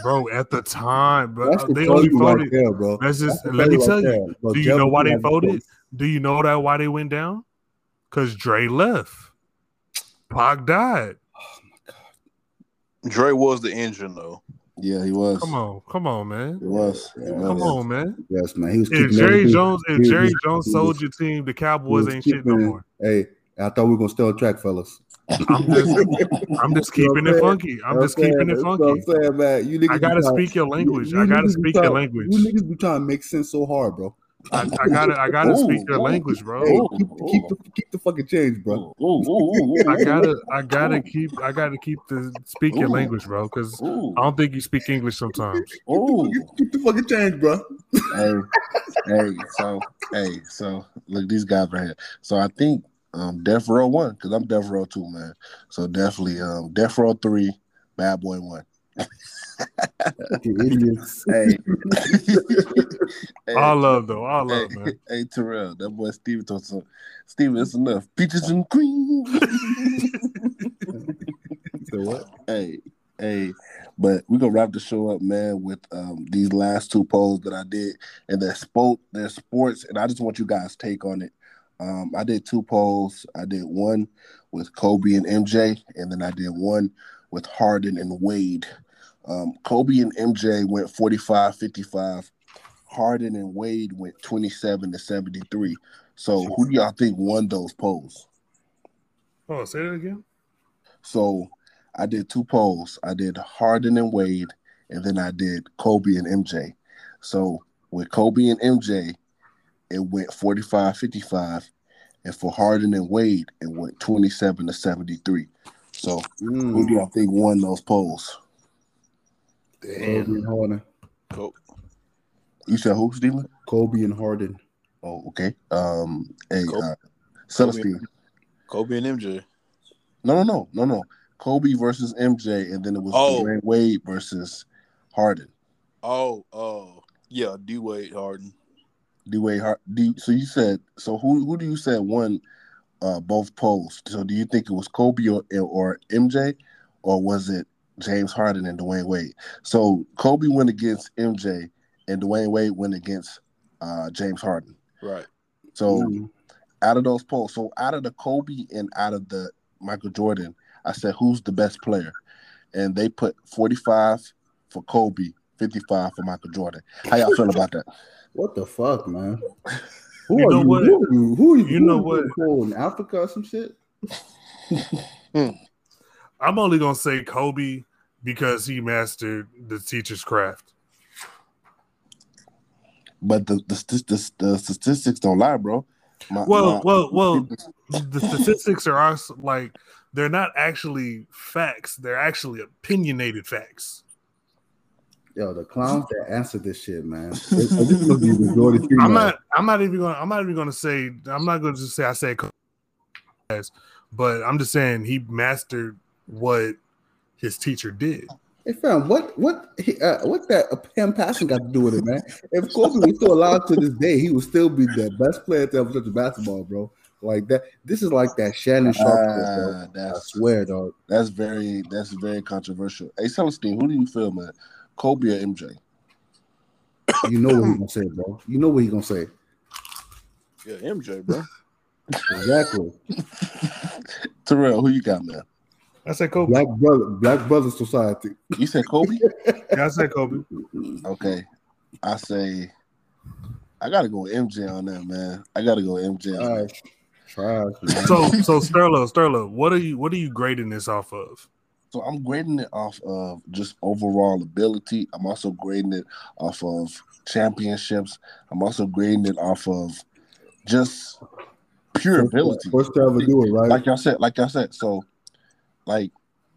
bro. At the time, bro, That's the they only value right folded. there, bro. That's just That's let me value tell right you. there. Do you know why they Longevity folded? Do you know that why they went down? Because Dre left. Pac died. Dre was the engine though. Yeah, he was. Come on, come on, man. He was. He Yeah. was. Come on, man. Yes, man. He was If Jerry everything- Jones, if Jerry Jones sold your team, the Cowboys was ain't shit no more. Hey, I thought we were gonna stay on track, fellas. *laughs* I'm just, I'm just keeping it funky. I'm just keeping it funky. I'm saying, man. You niggas I gotta trying- speak your language. you I gotta niggas be speak your language. You niggas be trying to make sense so hard, bro. I, I gotta, I gotta *laughs* speak your Ooh, language, bro. Hey, keep, keep the keep the fucking change, bro. Ooh, ooh, ooh, ooh, *laughs* I gotta, I gotta keep, I gotta keep the speak your language, bro. Because I don't think you speak English sometimes. ooh. Keep, keep the fucking change, bro. hey, hey, so hey, so look these guys right here. So I think um Death Row one, because I'm Death Row two, man. So definitely um Death Row three, Bad Boy one. *laughs* Fucking idiots. Hey, *laughs* hey, All love though, all hey, love, man. hey Terrell, that boy Steven told some Steven, it's enough. Peaches and cream. *laughs* So what? hey, hey, but we're gonna wrap the show up, man, with um these last two polls that I did, and they're sport, they're sports, and I just want you guys' take on it. Um, I did two polls. I did one with Kobe and MJ, and then I did one with Harden and Wade. Um, Kobe and MJ went 45 55. Harden and Wade went 27 to 73. So, who do y'all think won those polls? Oh, say that again. So I did two polls. I did Harden and Wade, and then I did Kobe and MJ. So with Kobe and MJ, it went 45 55. And for Harden and Wade, it went 27 to 73. So who do y'all think won those polls? Kobe and Harden. Kobe. You said who, Steven? Kobe and Harden. Oh, okay. Um, hey, Kobe. uh, Celestine. Kobe and MJ. No, no, no, no, no. Kobe versus MJ, and then it was Oh. Wade versus Harden. Oh, oh, yeah, D Wade Harden. D Wade Hart. D, so you said so. Who who do you said won uh, both polls? So do you think it was Kobe or or MJ, or was it James Harden and Dwyane Wade? So Kobe went against MJ, and Dwyane Wade went against uh, James Harden. Right. So Mm. out of those polls, so out of the Kobe and out of the Michael Jordan, I said who's the best player, and they put forty five for Kobe, fifty five for Michael Jordan. How y'all feel about that? What the fuck, man? Who You are know you? what? Who are you? Who are you? You know what? who, In Africa or some shit? *laughs* I'm only gonna say Kobe because he mastered the teacher's craft. But the the, the, the statistics don't lie, bro. My- Well, my- well, well. *laughs* The statistics are also like they're not actually facts; they're actually opinionated facts. Yo, the clowns that answer this shit, man. This, this must be the majority female. I'm not. I'm not even going. to I'm not even going to say. I'm not going to just say I say, but I'm just saying he mastered what his teacher did. Hey, fam, what what he, uh, what that uh, him passing got to do with it, man? If Kobe was still alive to this day, he would still be the best player to ever touch a basketball, bro. Like that. This is like that Shannon Sharpe, shit, bro. Ah, I that's swear, dog. that's very that's very controversial. Hey, Celestine, who do you feel, man? Kobe or MJ? You know what he gonna say, bro. You know what he gonna say. Yeah, MJ, bro. Exactly. *laughs* Terrell, who you got, man? I said Kobe. Black brother, Black Brother Society. You said Kobe? Yeah, I said Kobe. okay, I say I gotta go with MJ on that, man. I gotta go with MJ. On that. Trash, trash. So, so Sterlo, Sterlo, what are you? What are you grading this off of? So I'm grading it off of just overall ability. I'm also grading it off of championships. I'm also grading it off of just pure ability. First to ever do it, right? Like y'all said, like y'all said. So, like,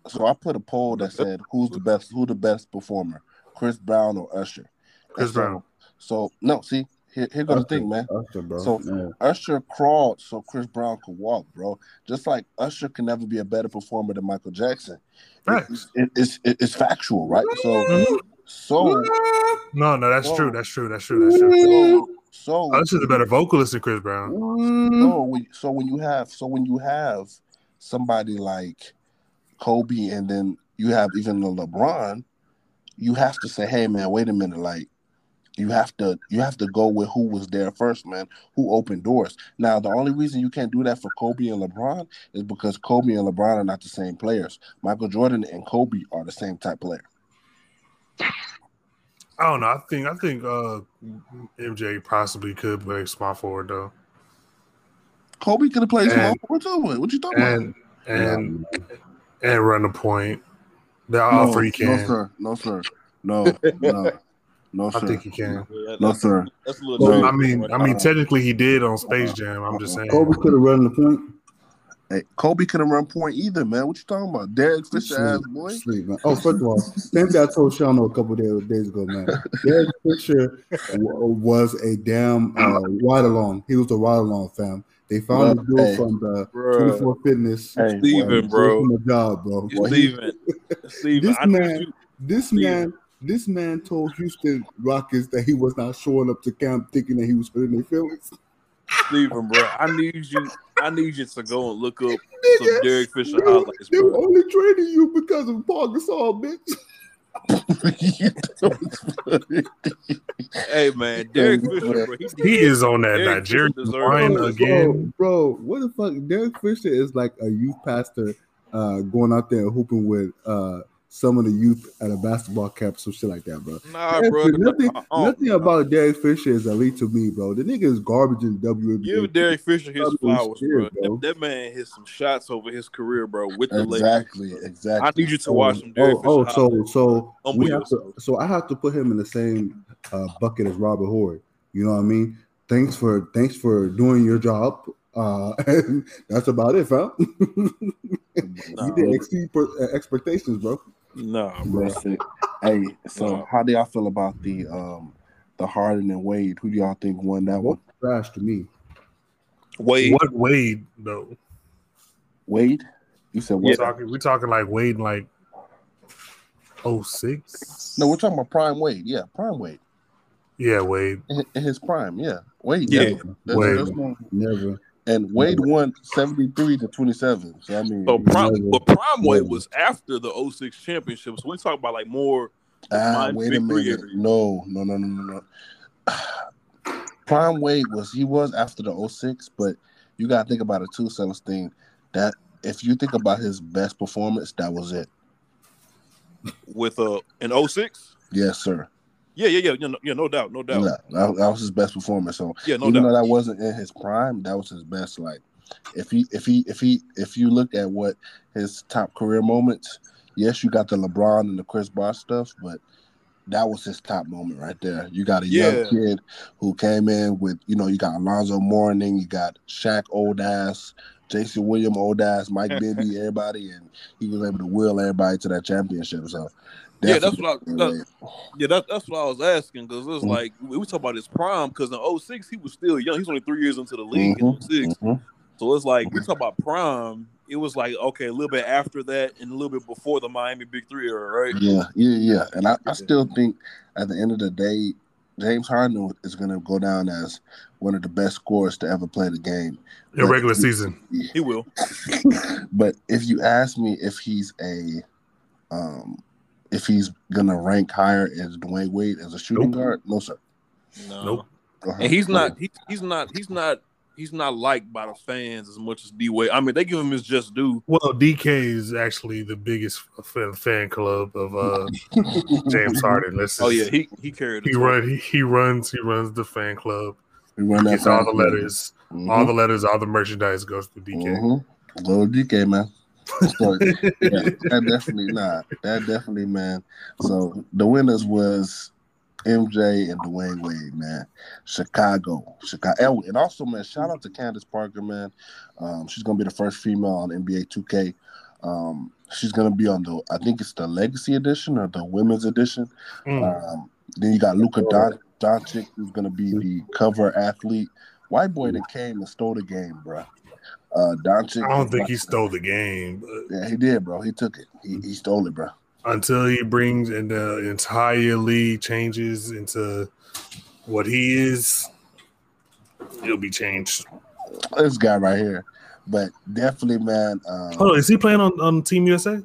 so I put a poll that said who's the best, who the best performer, Chris Brown or Usher. Chris so- Brown. So no, see, here, here go the thing, man. Usher, bro. So- Man. Usher crawled so Chris Brown could walk, bro. Just like Usher can never be a better performer than Michael Jackson. Facts. It- it's it- it's factual, right? So so No, no, that's Whoa. true. That's true. That's true. That's true. so so oh, Usher's a better vocalist than Chris Brown. No, so when you have so when you have somebody like Kobe and then you have even the LeBron, you have to say, hey man, wait a minute, like you have to you have to go with who was there first, man, who opened doors. Now the only reason you can't do that for Kobe and LeBron is because Kobe and LeBron are not the same players. Michael Jordan and Kobe are the same type player. I don't know. I think I think uh MJ possibly could play small forward though. Kobe could have played small forward too. What you talking about? And and and run the point. They're all free no, sir. No, sir. No, no, *laughs* no, I think he can. No, sir. That's a little. No. I mean, I mean, Uh, technically he did on Space Jam. I'm just saying. Kobe could have run the point. Hey, Kobe couldn't run point either, man. What you talking about? Derek Fisher ass boy. sleep, man. Oh, first of all, same thing I told Shano a couple days, days ago, man. *laughs* Derek Fisher w- was a damn uh, ride along. He was a ride along, fam. They found Well, a dude hey. from the Bruh. 24 Fitness. Hey, Steven, and bro. gave a job, bro. Well, Steven, *laughs* Steven, This I man- you. This Steven. man, this man told Houston Rockets that he was not showing up to camp thinking that he was putting their feelings. Steven, bro. I need you. I need you to go and look up some Nigga, Derek Fisher they were- highlights, They were bro. only trading you because of Paul Gasol, bitch. Hey, man, *laughs* Derek Fisher, bro. He, He is on that Derek Nigerian line again. Bro, bro, what the fuck? Derek Fisher is like a youth pastor uh, going out there and hooping with uh, some of the youth at a basketball camp, some shit like that, bro. nah, Derek bro. Fisher- nothing, uh-uh. nothing about Derek Fisher is elite to me, bro. The nigga is garbage in the WNBA. Give Derek Fisher his flowers, scared, bro. bro. That, that man hit some shots over his career, bro, with the Lakers. exactly, exactly. I need you to watch some Derek Oh, oh, so so we have to, so I have to put him in the same uh, bucket as Robert Horry. You know what I mean? Thanks for thanks for doing your job. Uh, *laughs* and that's about it, fam. *laughs* Nah, you did exceed per, uh, expectations, bro. Nah, bro. Hey, so Wow. how do y'all feel about the um the Harden and Wade? Who do y'all think won that one? Trash to me. Wade, What Wade though? Wade? You said We what? talking we're talking like Wade like oh six? No, we're talking about Prime Wade. Yeah, Prime Wade. Yeah, Wade. In, in his prime, yeah. Wade. Yeah. never. There's- Wade. there's no- Never. And Wade won 73 to 27. So I mean So prime, Never. but prime Wade was after the 06 championship. So we talk about like more. Ah, wait a minute. No, no, no, no, no, no. Prime Wade was he was after the 06, but you gotta think about it too, Celestine. That if you think about his best performance, that was it. with uh in 06? Yes, sir. Yeah, yeah, yeah, yeah, no, yeah, no doubt, no doubt. Yeah, that, that was his best performance. So Yeah, no even doubt. though that wasn't in his prime, that was his best. Like if he if he if he if you look at what his top career moments, yes, you got the LeBron and the Chris Bosh stuff, but that was his top moment right there. You got a Yeah. young kid who came in with, you know, you got Alonzo Mourning, you got Shaq old ass, Jason William old ass, Mike *laughs* Bibby, everybody, and he was able to will everybody to that championship. So Yeah, that's what I- that- Yeah, that, that's what I was asking because it was Mhm. like we, we talk about his prime because in 06 he was still young. He's only three years into the league in Mhm, 06. mhm. So it's like we talk about prime. It was like okay, a little bit after that and a little bit before the Miami Big Three era, right? Yeah, yeah, yeah. And I, I still think at the end of the day, James Harden is going to go down as one of the best scorers to ever play the game. In regular season. He will. *laughs* but if you ask me if he's a, um, if he's gonna rank higher as Dwyane Wade as a shooting Nope. guard, no sir. No. Nope. Uh-huh. And he's not. He, he's not. He's not. He's not liked by the fans as much as D Wade. I mean, they give him his just due. Well, DK is actually the biggest fan, fan club of uh, *laughs* James Harden. This is, Oh yeah, he he carried. He run he, he runs he runs the fan club. We run that Gets all the fast. letters, Mhm. all the letters, all the merchandise goes to DK. Mhm. Little DK man. *laughs* So, yeah, that definitely not. That definitely man. So the winners was MJ and Dwyane Wade, man. Chicago, Chicago, and also man, shout out to Candace Parker, man. Um, she's gonna be the first female on NBA 2K. Um, she's gonna be on the, I think it's the Legacy edition or the Women's edition. Mm. Um, then you got Luka Don. Doncic is gonna be the cover athlete. White boy that came and stole the game, bro. Uh, Doncic. I don't think he stole the game, but Yeah, he did, bro. He took it. He, he stole it, bro. until he brings and the entire league changes into what he is, he'll be changed. This guy right here, but definitely, man. Um, Hold on, is he playing on, on Team USA?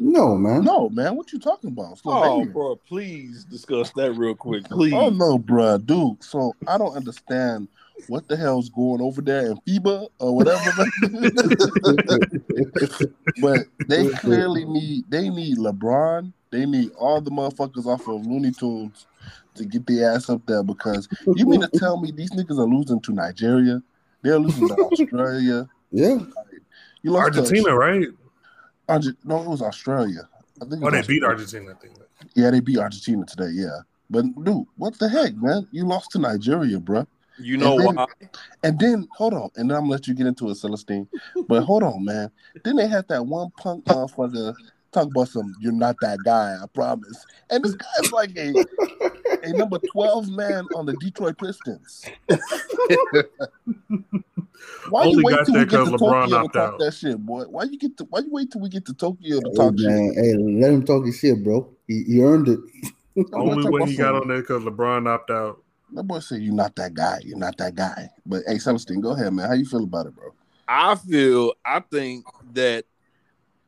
No, man. no, man. What you talking about? Oh, Slovenia. bro, please discuss that real quick, please. Oh no, bro, dude. So I don't understand what the hell's going over there in FIBA or whatever. *laughs* but they clearly need they need LeBron. They need all the motherfuckers off of Looney Tunes to get their ass up there because you mean to tell me these niggas are losing to Nigeria? They're losing to Australia. Yeah. You lost to- Argentina, right? Arge- no, it was Australia. I think. Oh, was they beat Argentina. I think. Yeah, they beat Argentina today. Yeah, but dude, what the heck, man? You lost to Nigeria, bruh. You know And then- why? And then hold on, and then I'm gonna let you get into it, Celestine. But hold on, man. Then they had that one punk motherfucker talk about some. You're not that guy, I promise. And this guy's like a a number twelve man on the Detroit Pistons. *laughs* Why Only you wait got till we that get 'cause to LeBron Tokyo to talk out. that shit, boy? Why you get to? Why you wait till we get to Tokyo to Hey, talk shit? hey, let him talk his shit, bro. He, he earned it. *laughs* Only talk way he got on there because LeBron opted out. That boy said you're not that guy. You're not that guy. But hey, Celestine, go ahead, man. How you feel about it, bro? I feel I think that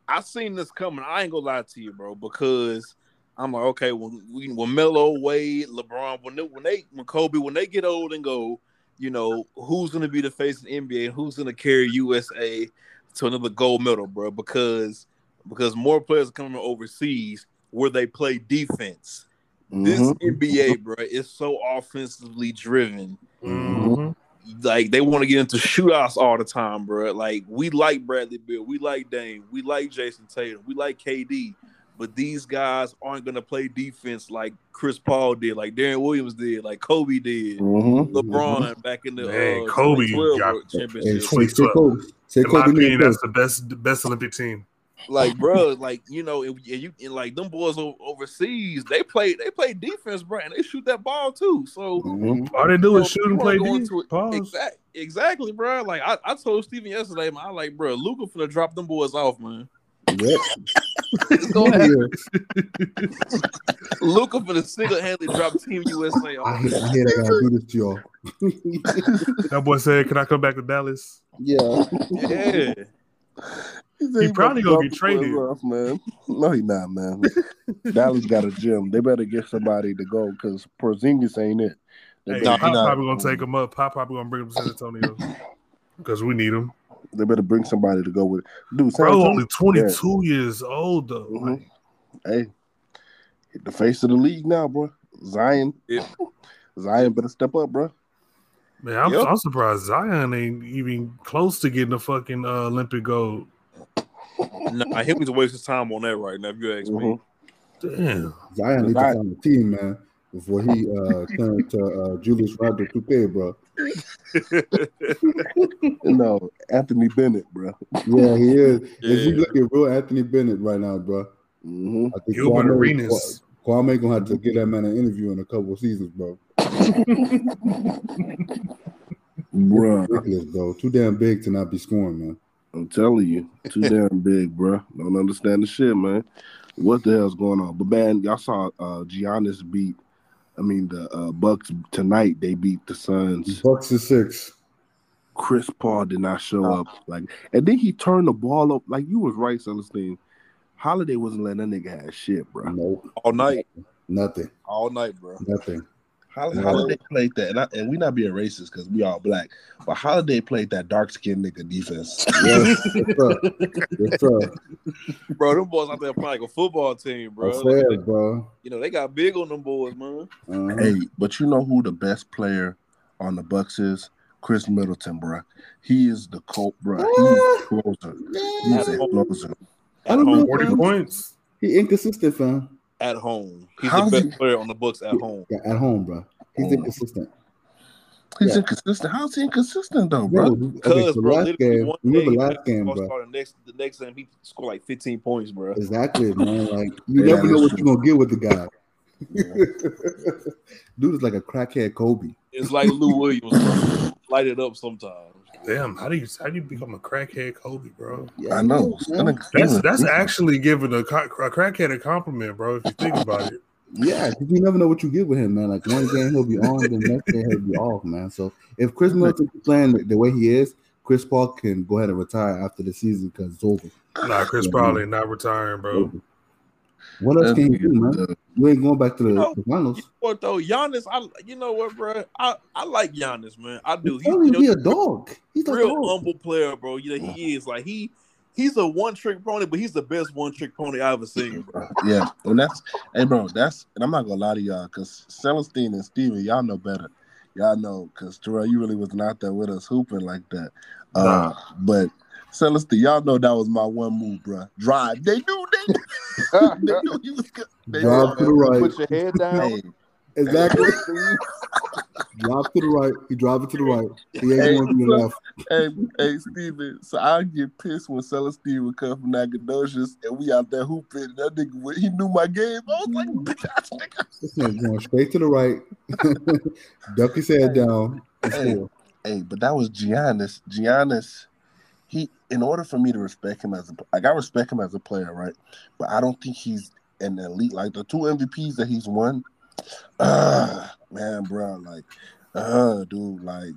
I seen this coming. I ain't gonna lie to you, bro, because I'm like, okay, when we when Melo, Wade, LeBron, when they when they when Kobe, when they get old and go, you know, who's gonna be the face of the NBA and who's gonna carry USA to another gold medal, bro? Because because more players are coming overseas where they play defense. This Mhm. NBA, bro, is so offensively driven Mhm. like they want to get into shootouts all the time, bro. Like we like Bradley Beal, we like Dame, we like Jayson Tatum, we like KD, but these guys aren't gonna play defense like Chris Paul did, like Deron Williams did, like Kobe did, Mhm. LeBron back in the Man, uh, Kobe got- championship. say, 2012. say Kobe. Say In my opinion, that's the best the best Olympic team. Like bro, like you know, and, and you and like them boys o- overseas, they play they play defense, bro, and they shoot that ball too. So Mhm. All they do is shoot and play defense. D. into it- Pause. Exact, exactly, bro. Like I, I told Steven yesterday, man, I like, bro, Luka finna drop them boys off, man. Yep. It's gonna *laughs* happen. *laughs* Yeah. Luka finna single handedly drop Team USA I, off. hear, I hear they gotta do this to y'all. That boy said, "Can I come back to Dallas?" yeah. Yeah, said He probably gonna to get traded. boys off, man. No, he not, man. *laughs* Dallas got a gym. They better get somebody to go because Porzingis ain't it. They, Hey, better, Pop not. probably gonna take him up. Pop probably gonna bring him to San Antonio because we need him. they better bring somebody to go with. It. Dude, San Bro, Antonio- only twenty two years old though. Mhm. Hey, the face of the league now, bro. Zion. Yeah. *laughs* Zion better step up, bro. Man, I'm, Yep. I'm surprised Zion ain't even close to getting the fucking uh, Olympic gold. Nah, he was a waste of time on that right now. If you ask me, Mhm. Damn. Zion needs to find a team, man, before he uh *laughs* turned to uh, Julius Randle 2K, bro. *laughs* No, Anthony Bennett, bro. Yeah, he is. Is he Yeah. looking real Anthony Bennett right now, bro? hmm I think Gilbert Kwame, Arenas. Kwame gonna have to get that man an interview in a couple of seasons, bro. Bruh, Ridiculous, bro. Too damn big to not be scoring, man. I'm telling you, too *laughs* damn big, bro. Don't understand the shit, man. What the hell's going on? But man, y'all saw uh Giannis beat. I mean, the uh, Bucks tonight. They beat the Suns. Bucks is six. Chris Paul did not show up. Like, and then he turned the ball up. Like you was right, Celestine. Holiday wasn't letting that nigga have shit, bro. Nope. all night, Nothing. all night, bro. Nothing. Hol- No. Holiday played that, and, I, and we not being racist because we all black, but Holiday played that dark skinned nigga defense. Yes, yes, sir. Yes, sir. Bro, them boys out there playing like a football team, bro. That's Like, bro. you know they got big on them boys, man. Uh-huh. Hey, but you know who the best player on the Bucks is? Khris Middleton, bro. He is the colt, bro. He's a closer. He's a closer. I don't know. home, Forty man. points. He inconsistent, fam. At home, he's How's the best he- player on the books at home. Yeah, at home, bro. He's Oh. inconsistent. He's Yeah. inconsistent. How's he inconsistent though, Bro, bro? okay, Because so bro, last game, one remember day, last game, bro. The next the next time he scored like 15 points, bro. Exactly, *laughs* man. Like you Yeah, never know what you're gonna get with the guy. *laughs* Dude is like a crackhead Kobe. It's like Lou Williams light it up sometimes. Damn, how do you how do you become a crackhead Kobe, bro? Yeah, I know. man. That's that's actually giving a, a crackhead a compliment, bro. If you think about it. *laughs* Yeah, 'cause you never know what you get with him, man. Like one game he'll be on, the next game he'll be off, man. So if Khris Middleton keeps playing the- the way he is, Chris Paul can go ahead and retire after the season because it's over. Nah, Chris probably not retiring, bro. What else can you do, man? You ain't going back to the, know, the finals. You know what though, Giannis? I you know what, bro? I, I like Giannis, man. I do. He's only you be know, a dog. He's a real dog. humble player, bro. You know he is like he he's a one trick pony, but he's the best one trick pony I ever seen. Bro. *laughs* Yeah, and that's hey, bro. That's and I'm not gonna lie to y'all because Celestine and Steven, y'all know better. Y'all know because Terrell, you really was not there with us hooping like that. Uh, but Celestine, y'all know that was my one move, bro. Drive. They knew they, *laughs* they knew he was good. They Drive to the right. Put your head down. Exactly. *laughs* Drive to the right. He drive it to the right. He ain't going to the left. *laughs* hey, hey, Steven. So I get pissed when Celestine would come from Nacogdoches and we out there hooping. And that nigga, he knew my game. I was like, bitch ass nigga. This nigga going straight to the right. Duck his head down. Hey. Hey, but that was Giannis. Giannis, he in order for me to respect him as a like I respect him as a player, right? But I don't think he's an elite like the two MVPs that he's won. Uh man, bro, like uh dude, like